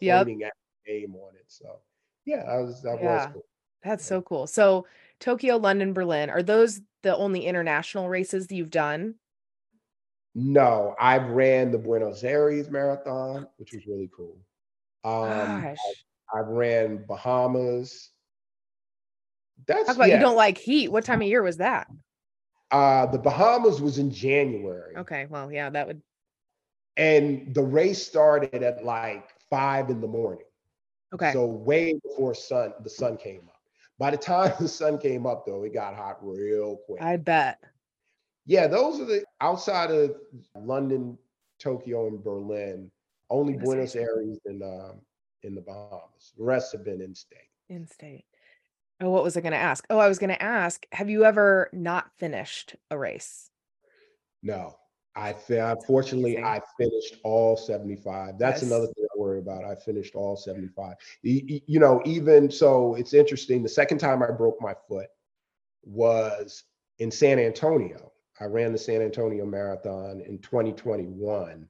Yep. at name on it. So yeah, that was that Yeah. was cool. That's so cool. So Tokyo, London, Berlin are those the only international races that you've done? No, I ran the Buenos Aires Marathon, which was really cool. Um, Gosh, I ran Bahamas. That's about yeah. you don't like heat. What time of year was that? Uh, the Bahamas was in January, Okay, well, yeah, that would. and the race started at like five in the morning. Okay, So way before sun the sun came up. By the time the sun came up, though, it got hot real quick. I bet. yeah, those are the outside of London, Tokyo, and Berlin. Only Buenos Buenos Aires. Aires and um, in the Bahamas. The rest have been in state. In state. Oh, what was I going to ask? Oh, I was going to ask, have you ever not finished a race? No, I unfortunately. I finished all 75. That's Yes. another thing I worry about. I finished all 75. Y- y- You know, even so, it's interesting. The second time I broke my foot was in San Antonio. I ran the San Antonio Marathon in 2021.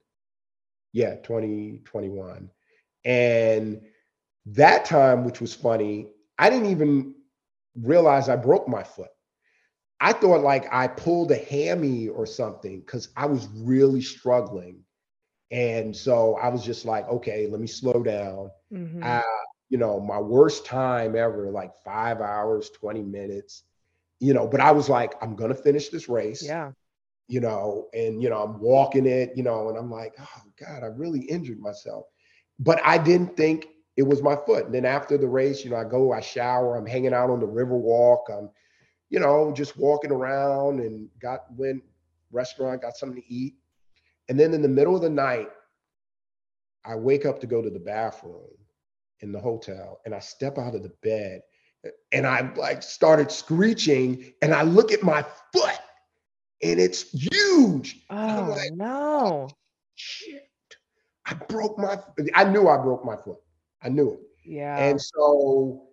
Yeah, 2021. And that time, which was funny, I didn't even realize I broke my foot. I thought like I pulled a hammy or something because I was really struggling. And so I was just like, okay, let me slow down. Mhm. Uh, you know, my worst time ever, like five hours, 20 minutes, you know, but I was like, I'm going to finish this race, yeah. you know, and, you know, I'm walking it, you know, and I'm like, oh God, I really injured myself. But I didn't think it was my foot. And then after the race, you know, I go, I shower, I'm hanging out on the river walk. I'm, you know, just walking around and got went restaurant, got something to eat. And then in the middle of the night, I wake up to go to the bathroom in the hotel and I step out of the bed and I like started screeching and I look at my foot and it's huge. Oh like, no. shit. I broke my I knew I broke my foot. I knew it. Yeah. And so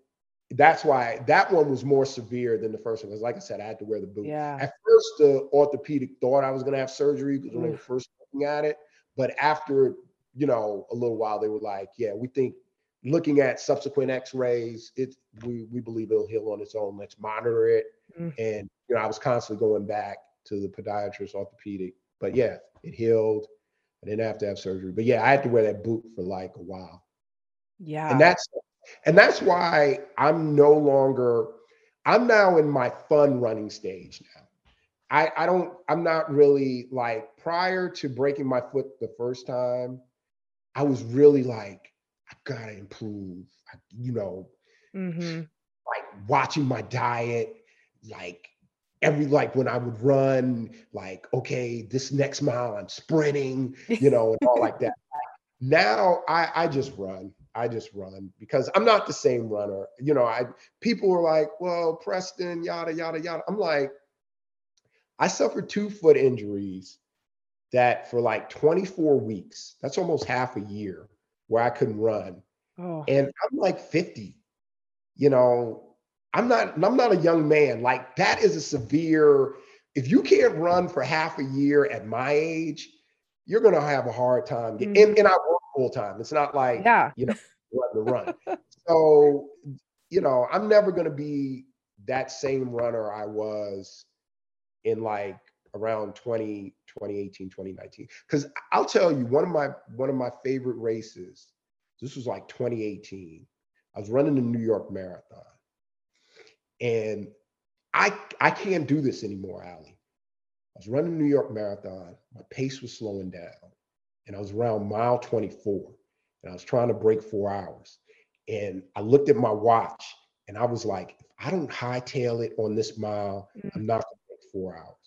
that's why that one was more severe than the first one. Because like I said, I had to wear the boot. yeah. At first, the orthopedic thought I was going to have surgery because when they were first looking at it. But after, you know, a little while, they were like, yeah, we think looking at subsequent x-rays, it we, we believe it'll heal on its own. Let's monitor it. Mm. And, you know, I was constantly going back to the podiatrist, orthopedic. But yeah, it healed. I didn't have to have surgery. But yeah, I had to wear that boot for like a while Yeah. and that's and that's why i'm no longer i'm now in my fun running stage now. I i don't i'm not really like prior to breaking my foot the first time i was really like i gotta improve. I, you know hmm like watching my diet like every like when i would run like okay this next mile i'm sprinting you know and all like that. Now i i just run i just run because i'm not the same runner. You know i people were like well preston yada yada yada. I'm like i suffered two foot injuries that for like 24 weeks that's almost half a year where i couldn't run. Oh. and i'm like 50 you know? I'm not i'm not a young man. Like that is a severe if you can't run for half a year at my age you're going to have a hard time get, and, mm-hmm. and i work full time. It's not like yeah. you know run to run. So you know i'm never going to be that same runner i was in like around 20 2018 2019 because i'll tell you one of my one of my favorite races this was like 2018 i was running the new york marathon. And i i can't do this anymore ali i was running the new york marathon. My pace was slowing down and i was around mile 24 and i was trying to break four hours and i looked at my watch and i was like if i don't hightail it on this mile mm. i'm not going to break four hours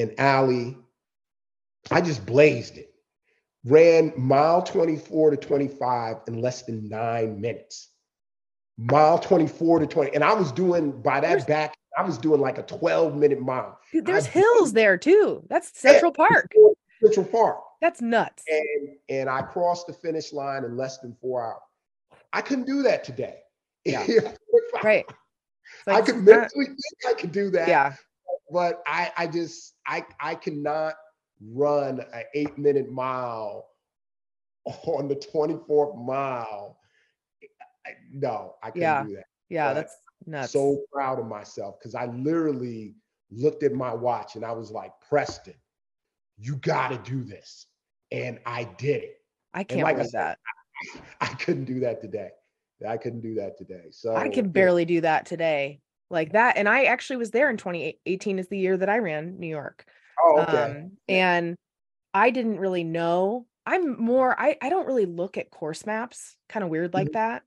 and Ali, I just blazed it. Ran mile 24 to 25 in less than nine minutes. Mile 24 to 20. And I was doing by that There's- back, I was doing like a 12 minute mile. Dude, there's I- hills there too. That's Central Park. Central Park. That's nuts. And and I crossed the finish line in less than four hours. I couldn't do that today. Yeah. Right. It's I could mentally think I could do that. yeah. but I I just I I cannot run an eight minute mile on the 24th mile. I- No, I can't Yeah. do that. Yeah. but That's nuts. So proud of myself because I literally looked at my watch and I was like, Preston, you got to do this. And I did it. I can't like I said, that. I couldn't do that today. I couldn't do that today. So I can barely do that today. Like that. And I actually was there in 2018 is the year that I ran New York. Oh, okay. Um, and I didn't really know. I'm more, I, I don't really look at course maps, kind of weird Mm-hmm. like that.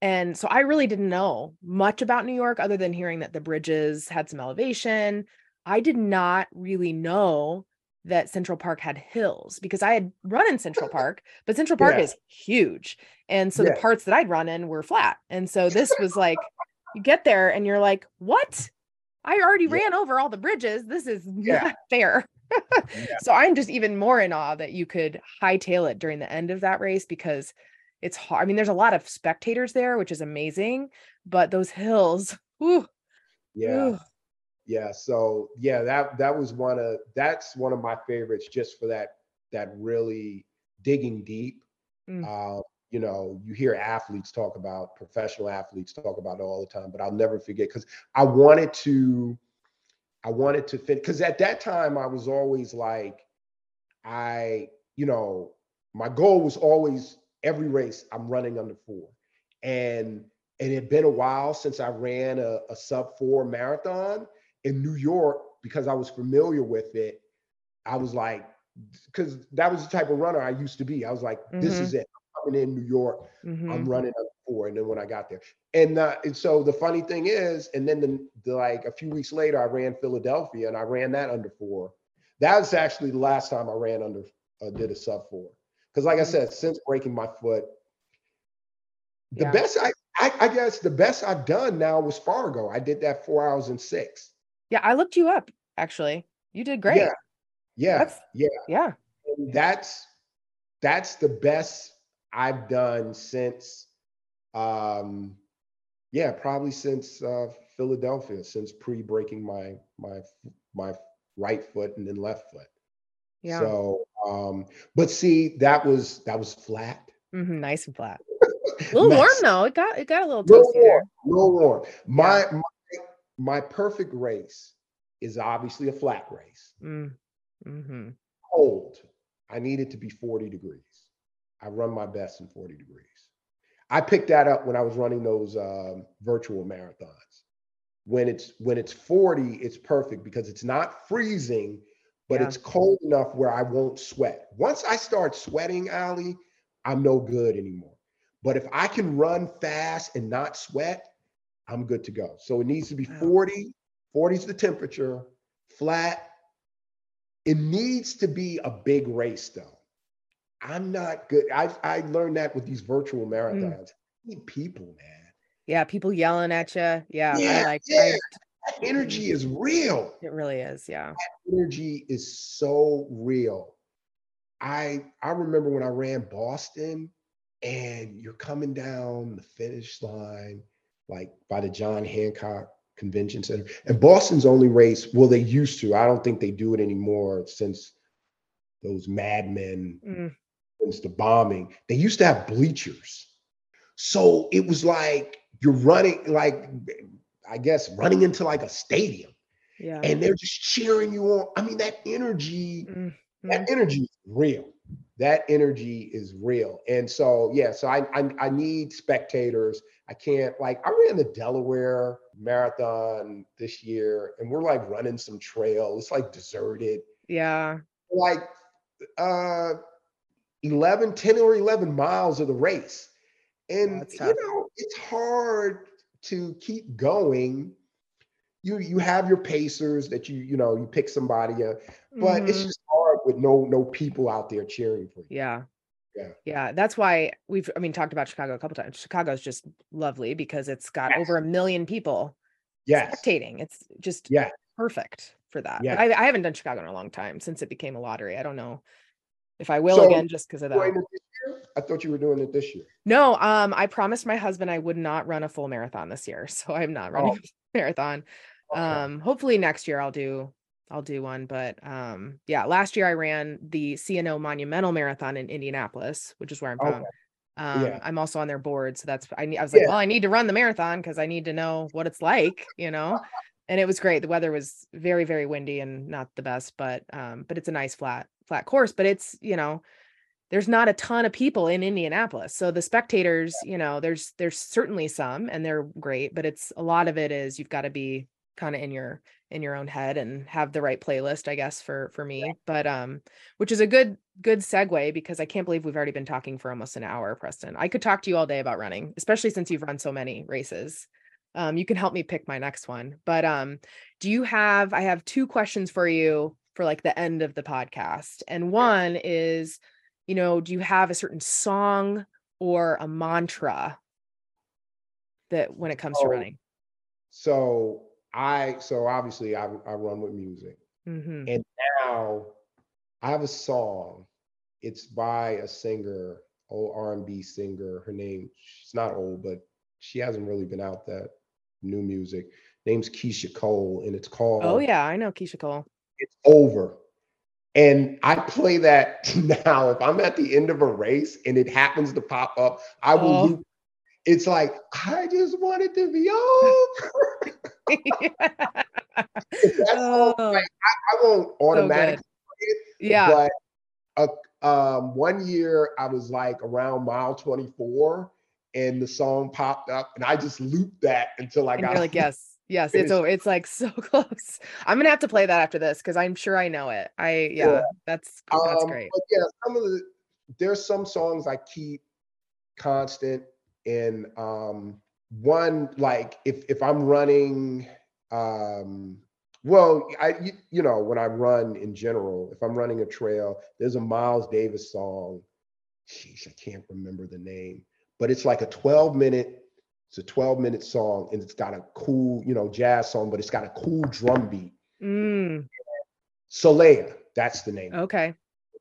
And so I really didn't know much about New York other than hearing that the bridges had some elevation. I did not really know that Central Park had hills because I had run in Central Park, but Central Park Yeah. is huge. And so Yeah. the parts that I'd run in were flat. And so this was like, you get there and you're like, what? I already Yeah. ran over all the bridges. This is not fair. So I'm just even more in awe that you could hightail it during the end of that race because it's hard. I mean, there's a lot of spectators there, which is amazing, but those hills, whew, yeah. ooh, yeah. So yeah, that that was one of that's one of my favorites just for that that really digging deep. Mm. Uh, you know, you hear athletes talk about professional athletes talk about it all the time, but I'll never forget because I wanted to, I wanted to fit because at that time I was always like, I, you know, my goal was always every race I'm running under four. And and it had been a while since I ran a, a sub four marathon in New York because I was familiar with it. I was like, because that was the type of runner I used to be. I was like, this Mhm. is it. I'm coming in New York. Mhm. I'm running under four. And then when I got there, and, uh, and so the funny thing is, and then the, the like a few weeks later, I ran Philadelphia and I ran that under four. That was actually the last time I ran under uh, did a sub four. Because like I Mhm. said, since breaking my foot, the Yeah. best I, I I guess the best I've done now was Fargo. I did that four hours and six. Yeah, I looked you up actually. You did great. Yeah, yeah, That's- yeah. Yeah. And that's that's the best I've done since um yeah, probably since uh Philadelphia, since pre-breaking my my my right foot and then left foot. Yeah. So um but see that was that was flat. Mm-hmm, Nice and flat. A little warm Nice. though. It got it got a little Little toasty warm, little warm. My, my my perfect race is obviously a flat race. Mm. hmm cold. I need it to be 40 degrees. I run my best in 40 degrees. I picked that up when I was running those um, virtual marathons. When it's when it's 40, it's perfect because it's not freezing, but Yeah. it's cold enough where I won't sweat. Once I start sweating, Ali, I'm no good anymore. But if I can run fast and not sweat, I'm good to go. So it needs to be Wow. 40. 40 is the temperature, flat, it needs to be a big race, though. I'm not good. I I learned that with these virtual Mm. marathons. You need people, man. Yeah, people yelling at you. Yeah, I Yeah, like yeah. I, That energy is real. it really is. Yeah. Energy is so real. I I remember when I ran Boston, and you're coming down the finish line, like by the John Hancock Convention Center. And Boston's only race, well, they used to. I don't think they do it anymore since those madmen Mm. since the bombing, they used to have bleachers. So it was like you're running, like, I guess, running into like a stadium Yeah. and they're just cheering you on. I mean, that energy, Mm, that energy is real. That energy is real. And so, yeah, so I, I, I need spectators. I can't, like, I ran the Delaware Marathon this year and we're like running some trail. It's like deserted Yeah. like uh 11 10 or 11 miles of the race and you know it's hard to keep going you you have your pacers that you you know you pick somebody up but it's Mhm. just with no no people out there cheering for you Yeah. Yeah. Yeah. That's why we've, I mean, talked about Chicago a couple times. Chicago's just lovely because it's got Yes. over a million people yes spectating. It's just Yeah. perfect for that. Yeah. I, I haven't done Chicago in a long time since it became a lottery. I don't know if I will So, again just because of that. it this year? i thought you were doing it this year No, um, I promised my husband I would not run a full marathon this year, so I'm not running Oh. a marathon. Okay. Um, hopefully next year I'll do I'll do one, but um, yeah, last year I ran the CNO Monumental Marathon in Indianapolis, which is where I'm Okay. from. Um, Yeah. I'm also on their board, so that's I, I was like, Yeah. well, I need to run the marathon because I need to know what it's like, you know. And it was great. The weather was very, very windy and not the best, but um, but it's a nice flat flat course. But it's you know, there's not a ton of people in Indianapolis. So the spectators, you know, there's there's certainly some and they're great, but it's a lot of it is you've got to be kind of in your in your own head and have the right playlist, I guess, for for me. But um, which is a good good segue because I can't believe we've already been talking for almost an hour, Preston. I could talk to you all day about running, especially since you've run so many races. Um, you can help me pick my next one. But um, do you have I have two questions for you for like the end of the podcast. And one is you know, do you have a certain song or a mantra that when it comes to Oh, running? so i so obviously i, I run with music hmm And now I have a song. It's by a singer, old R&B singer. Her name, she's not old, but she hasn't really been out that new music. name's Keyshia Cole, and it's called Oh yeah, I know Keyshia Cole. It's Over. And I play that now. If I'm at the end of a race and it happens to pop up, I will Oh. loop. It's like, I just want it to be over. That song, Oh, like, I won't automatically play it, yeah. but uh, um, one year I was like around mile 24 and the song popped up and I just looped that until I And got you're like, yes, yes, it's over. It's like so close. I'm gonna have to play that after this because I'm sure I know it. I yeah, Yeah. that's that's Um, great. But yeah, some of the there's some songs I keep constant and um one like if if I'm running um well I you, you know when I run in general if I'm running a trail there's a Miles Davis song. Sheesh I can't remember the name but it's like a 12 minute it's a 12 minute song and it's got a cool you know jazz song but it's got a cool drum beat. Mm, Solea that's the name. Okay.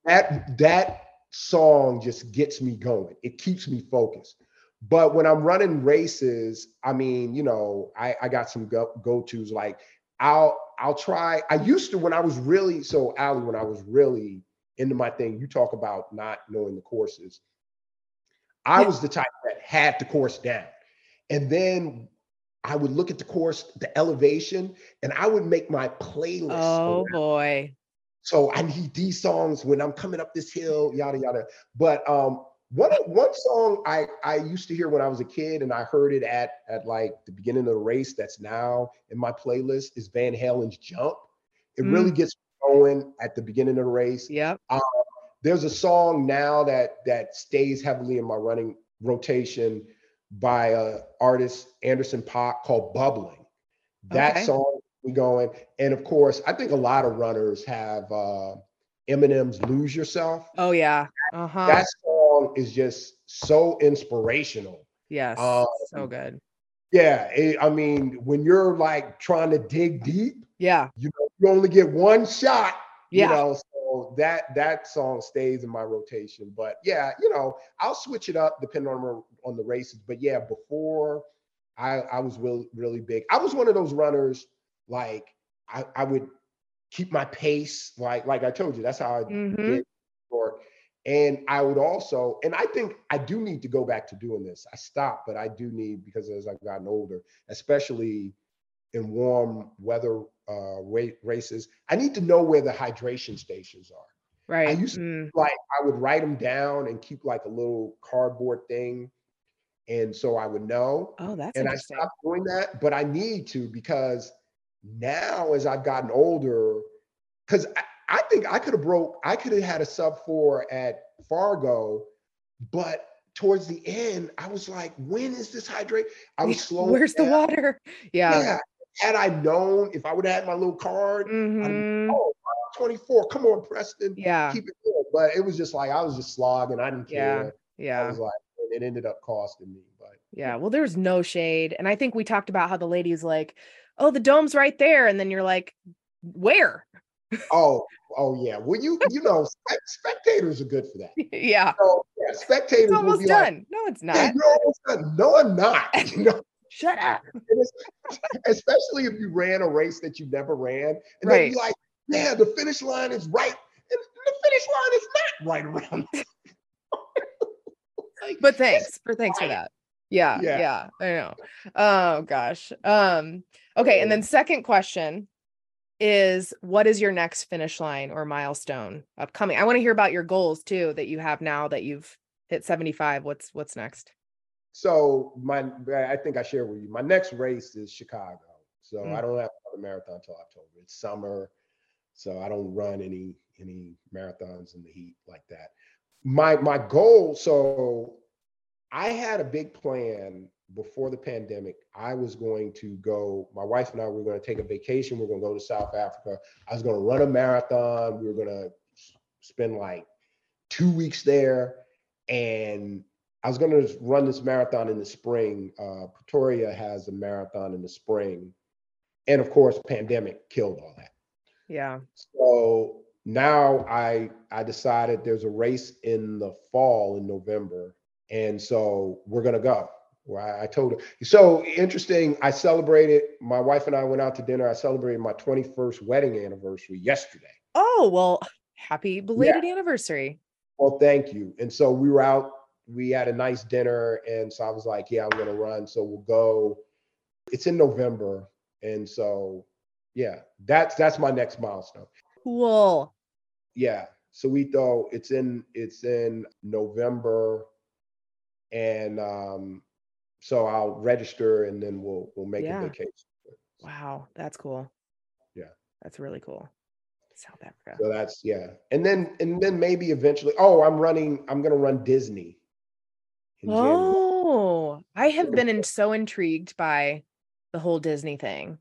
that that song just gets me going. It keeps me focused but when i'm running races i mean you know i i got some go, go-to's like i'll i'll try i used to when i was really so ali when i was really into my thing you talk about not knowing the courses i Yeah. was the type that had the course down and then i would look at the course the elevation and i would make my playlist Oh boy. so I need these songs when I'm coming up this hill, yada yada. But um, one one song I I used to hear when I was a kid, and I heard it at at like the beginning of the race. That's now in my playlist is Van Halen's "Jump." It really gets going at the beginning of the race. Yep. There's a song now that that stays heavily in my running rotation by uh, artist Anderson .Paak called "Bubbling." That Okay. song we going, and of course, I think a lot of runners have uh, Eminem's "Lose Yourself." Oh yeah. Uh-huh. That song is just so inspirational. yes. um, so good. Yeah, it- I mean, when you're like trying to dig deep, Yeah. you know, you only get one shot. Yeah. You know, so that that song stays in my rotation. But yeah, you know, I'll switch it up depending on on the races. But yeah, before I I was really really big. I was one of those runners like I I would keep my pace like like I told you. That's how I Mhm. get short. And I would also, and I think I do need to go back to doing this. I stopped, but I do need because as I've gotten older, especially in warm weather uh, races, I need to know where the hydration stations are. Right. I used to- Mm, Like I would write them down and keep like a little cardboard thing, and so I would know. Oh, that's and I stopped doing that, but I need to because now as I've gotten older, because I, I think I could have broke, I could have had a sub four at Fargo, but towards the end, I was like, when is this hydrate? I was Yeah, slow. Where's the water? Yeah. Yeah. Had I known, if I would have had my little card, Mhm. oh, 24, come on, Preston, Yeah. keep it going. But it was just like, I was just slogging. I didn't Yeah. care. I Yeah. was like, and it ended up costing me. But Yeah. Well, there's no shade. And I think we talked about how the lady's like, oh, the dome's right there. And then you're like, where? Oh, oh yeah. Well, you you know, spectators are good for that. yeah. So yeah, spectators It's almost be like, done. no, it's yeah, not. you're almost done. No, I'm not. You know, Shut up. Especially if you ran a race that you never ran, and then Right. you're like, yeah, the finish line is right, and the finish line is not right around. Like, But thanks for thanks for that. Yeah, Yeah. yeah. I know. Oh gosh. Um, okay, and then second question is what is your next finish line or milestone upcoming? I want to hear about your goals too that you have now that you've hit 75. What's what's next? So my, I think I shared with you. My next race is Chicago. So Mm. I don't have a marathon until October. It's summer, so I don't run any any marathons in the heat like that. My my goal. So I had a big plan before the pandemic. I was going to go. My wife and I were going to take a vacation. We are going to go to South Africa. I was going to run a marathon. We were going to spend like two weeks there, and I was going to run this marathon in the spring. Uh, Pretoria has a marathon in the spring, and of course, pandemic killed all that. Yeah. So now I I decided there's a race in the fall in November, and so we're gonna go. Well, I, I told her. So interesting. I celebrated. My wife and I went out to dinner. I celebrated my 21st wedding anniversary yesterday. Oh well, happy belated anniversary. Well, thank you. And so we were out. We had a nice dinner, and so I was like, "Yeah, I'm gonna run." So we'll go. It's in November, and so yeah, that's that's my next milestone. Cool. Yeah. So we thought it's in it's in November, and um, so I'll register, and then we'll we'll make Yeah. a vacation. Wow, that's cool. Yeah. That's really cool. South Africa. So that's yeah, and then and then maybe eventually. Oh, I'm running. I'm gonna run Disney. in January. Oh, I have been in, so intrigued by the whole Disney thing.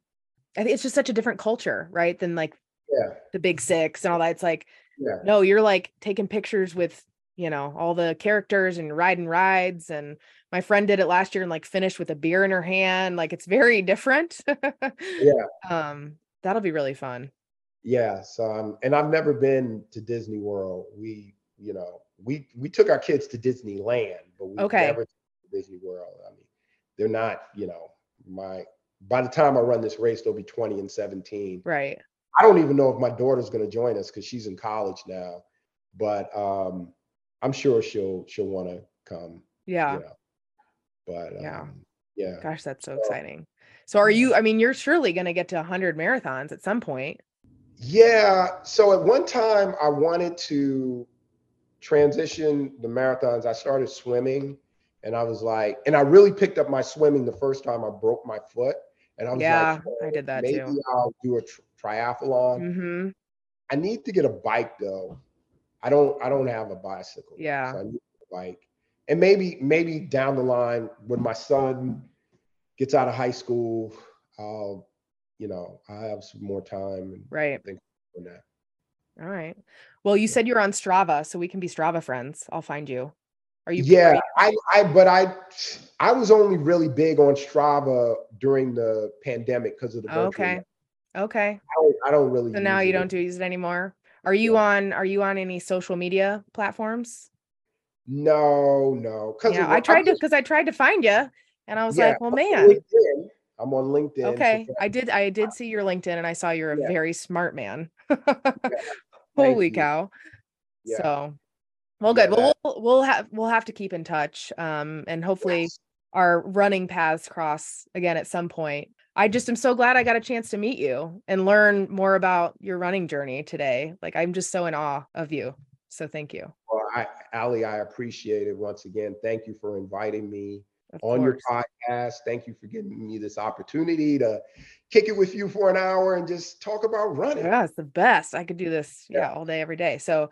I think it's just such a different culture, right? Than like Yeah, the big six and all that. It's like, yeah, no, you're like taking pictures with, you know, all the characters and riding rides. And my friend did it last year and like finished with a beer in her hand. Like it's very different. yeah, Um, that'll be really fun. yeah. So um, and I've never been to Disney World. We, you know, we we took our kids to Disneyland, but we Okay. never to Disney World. I mean, they're not. You know, my by the time I run this race, they'll be 20 and 17. Right. I don't even know if my daughter's going to join us because she's in college now, but um, I'm sure she'll she'll want to come. Yeah. You know, but Yeah. um, yeah. Gosh, that's so exciting. So are you, I mean, you're surely going to get to 100 marathons at some point. Yeah. So at one time, I wanted to transition the marathons. I started swimming, and I was like, and I really picked up my swimming the first time I broke my foot, and I was Yeah, like, I "Oh, did that maybe too. I'll do a tri- triathlon. Mm-hmm. I need to get a bike though. I don't. I don't have a bicycle. Yeah. So I need a bike, and maybe maybe down the line when my son gets out of high school, I'll, you know, I have some more time and Right. think that. All right. Well, you said you're on Strava, so we can be Strava friends. I'll find you. Are you? yeah, I, I, but I, I was only really big on Strava during the pandemic because of the okay. Okay. I don't, I don't really. So now you it. don't do use it anymore. Are you Yeah. on? Are you on any social media platforms? No, no. Because Yeah, I tried to because I tried to find you, and I was Yeah, like, well, man. LinkedIn. I'm on LinkedIn. Okay, I did. I did see your LinkedIn, and I saw you're a Yeah. very smart man. Holy cow! So, well, good. Well, we'll we'll have we'll have to keep in touch, um, and hopefully Yes. our running paths cross again at some point. I just am so glad I got a chance to meet you and learn more about your running journey today. Like I'm just so in awe of you. So thank you. Well, Ali, I appreciate it once again. Thank you for inviting me Of on your podcast. Thank you for giving me this opportunity to kick it with you for an hour and just talk about running. Yeah, it's the best. I could do this, Yeah. yeah, all day, every day. So,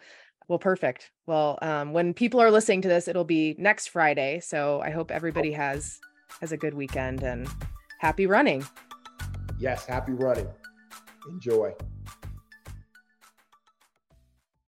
well, perfect. Well, um, when people are listening to this, it'll be next Friday. So I hope everybody has has a good weekend and happy running. Yes, happy running. Enjoy.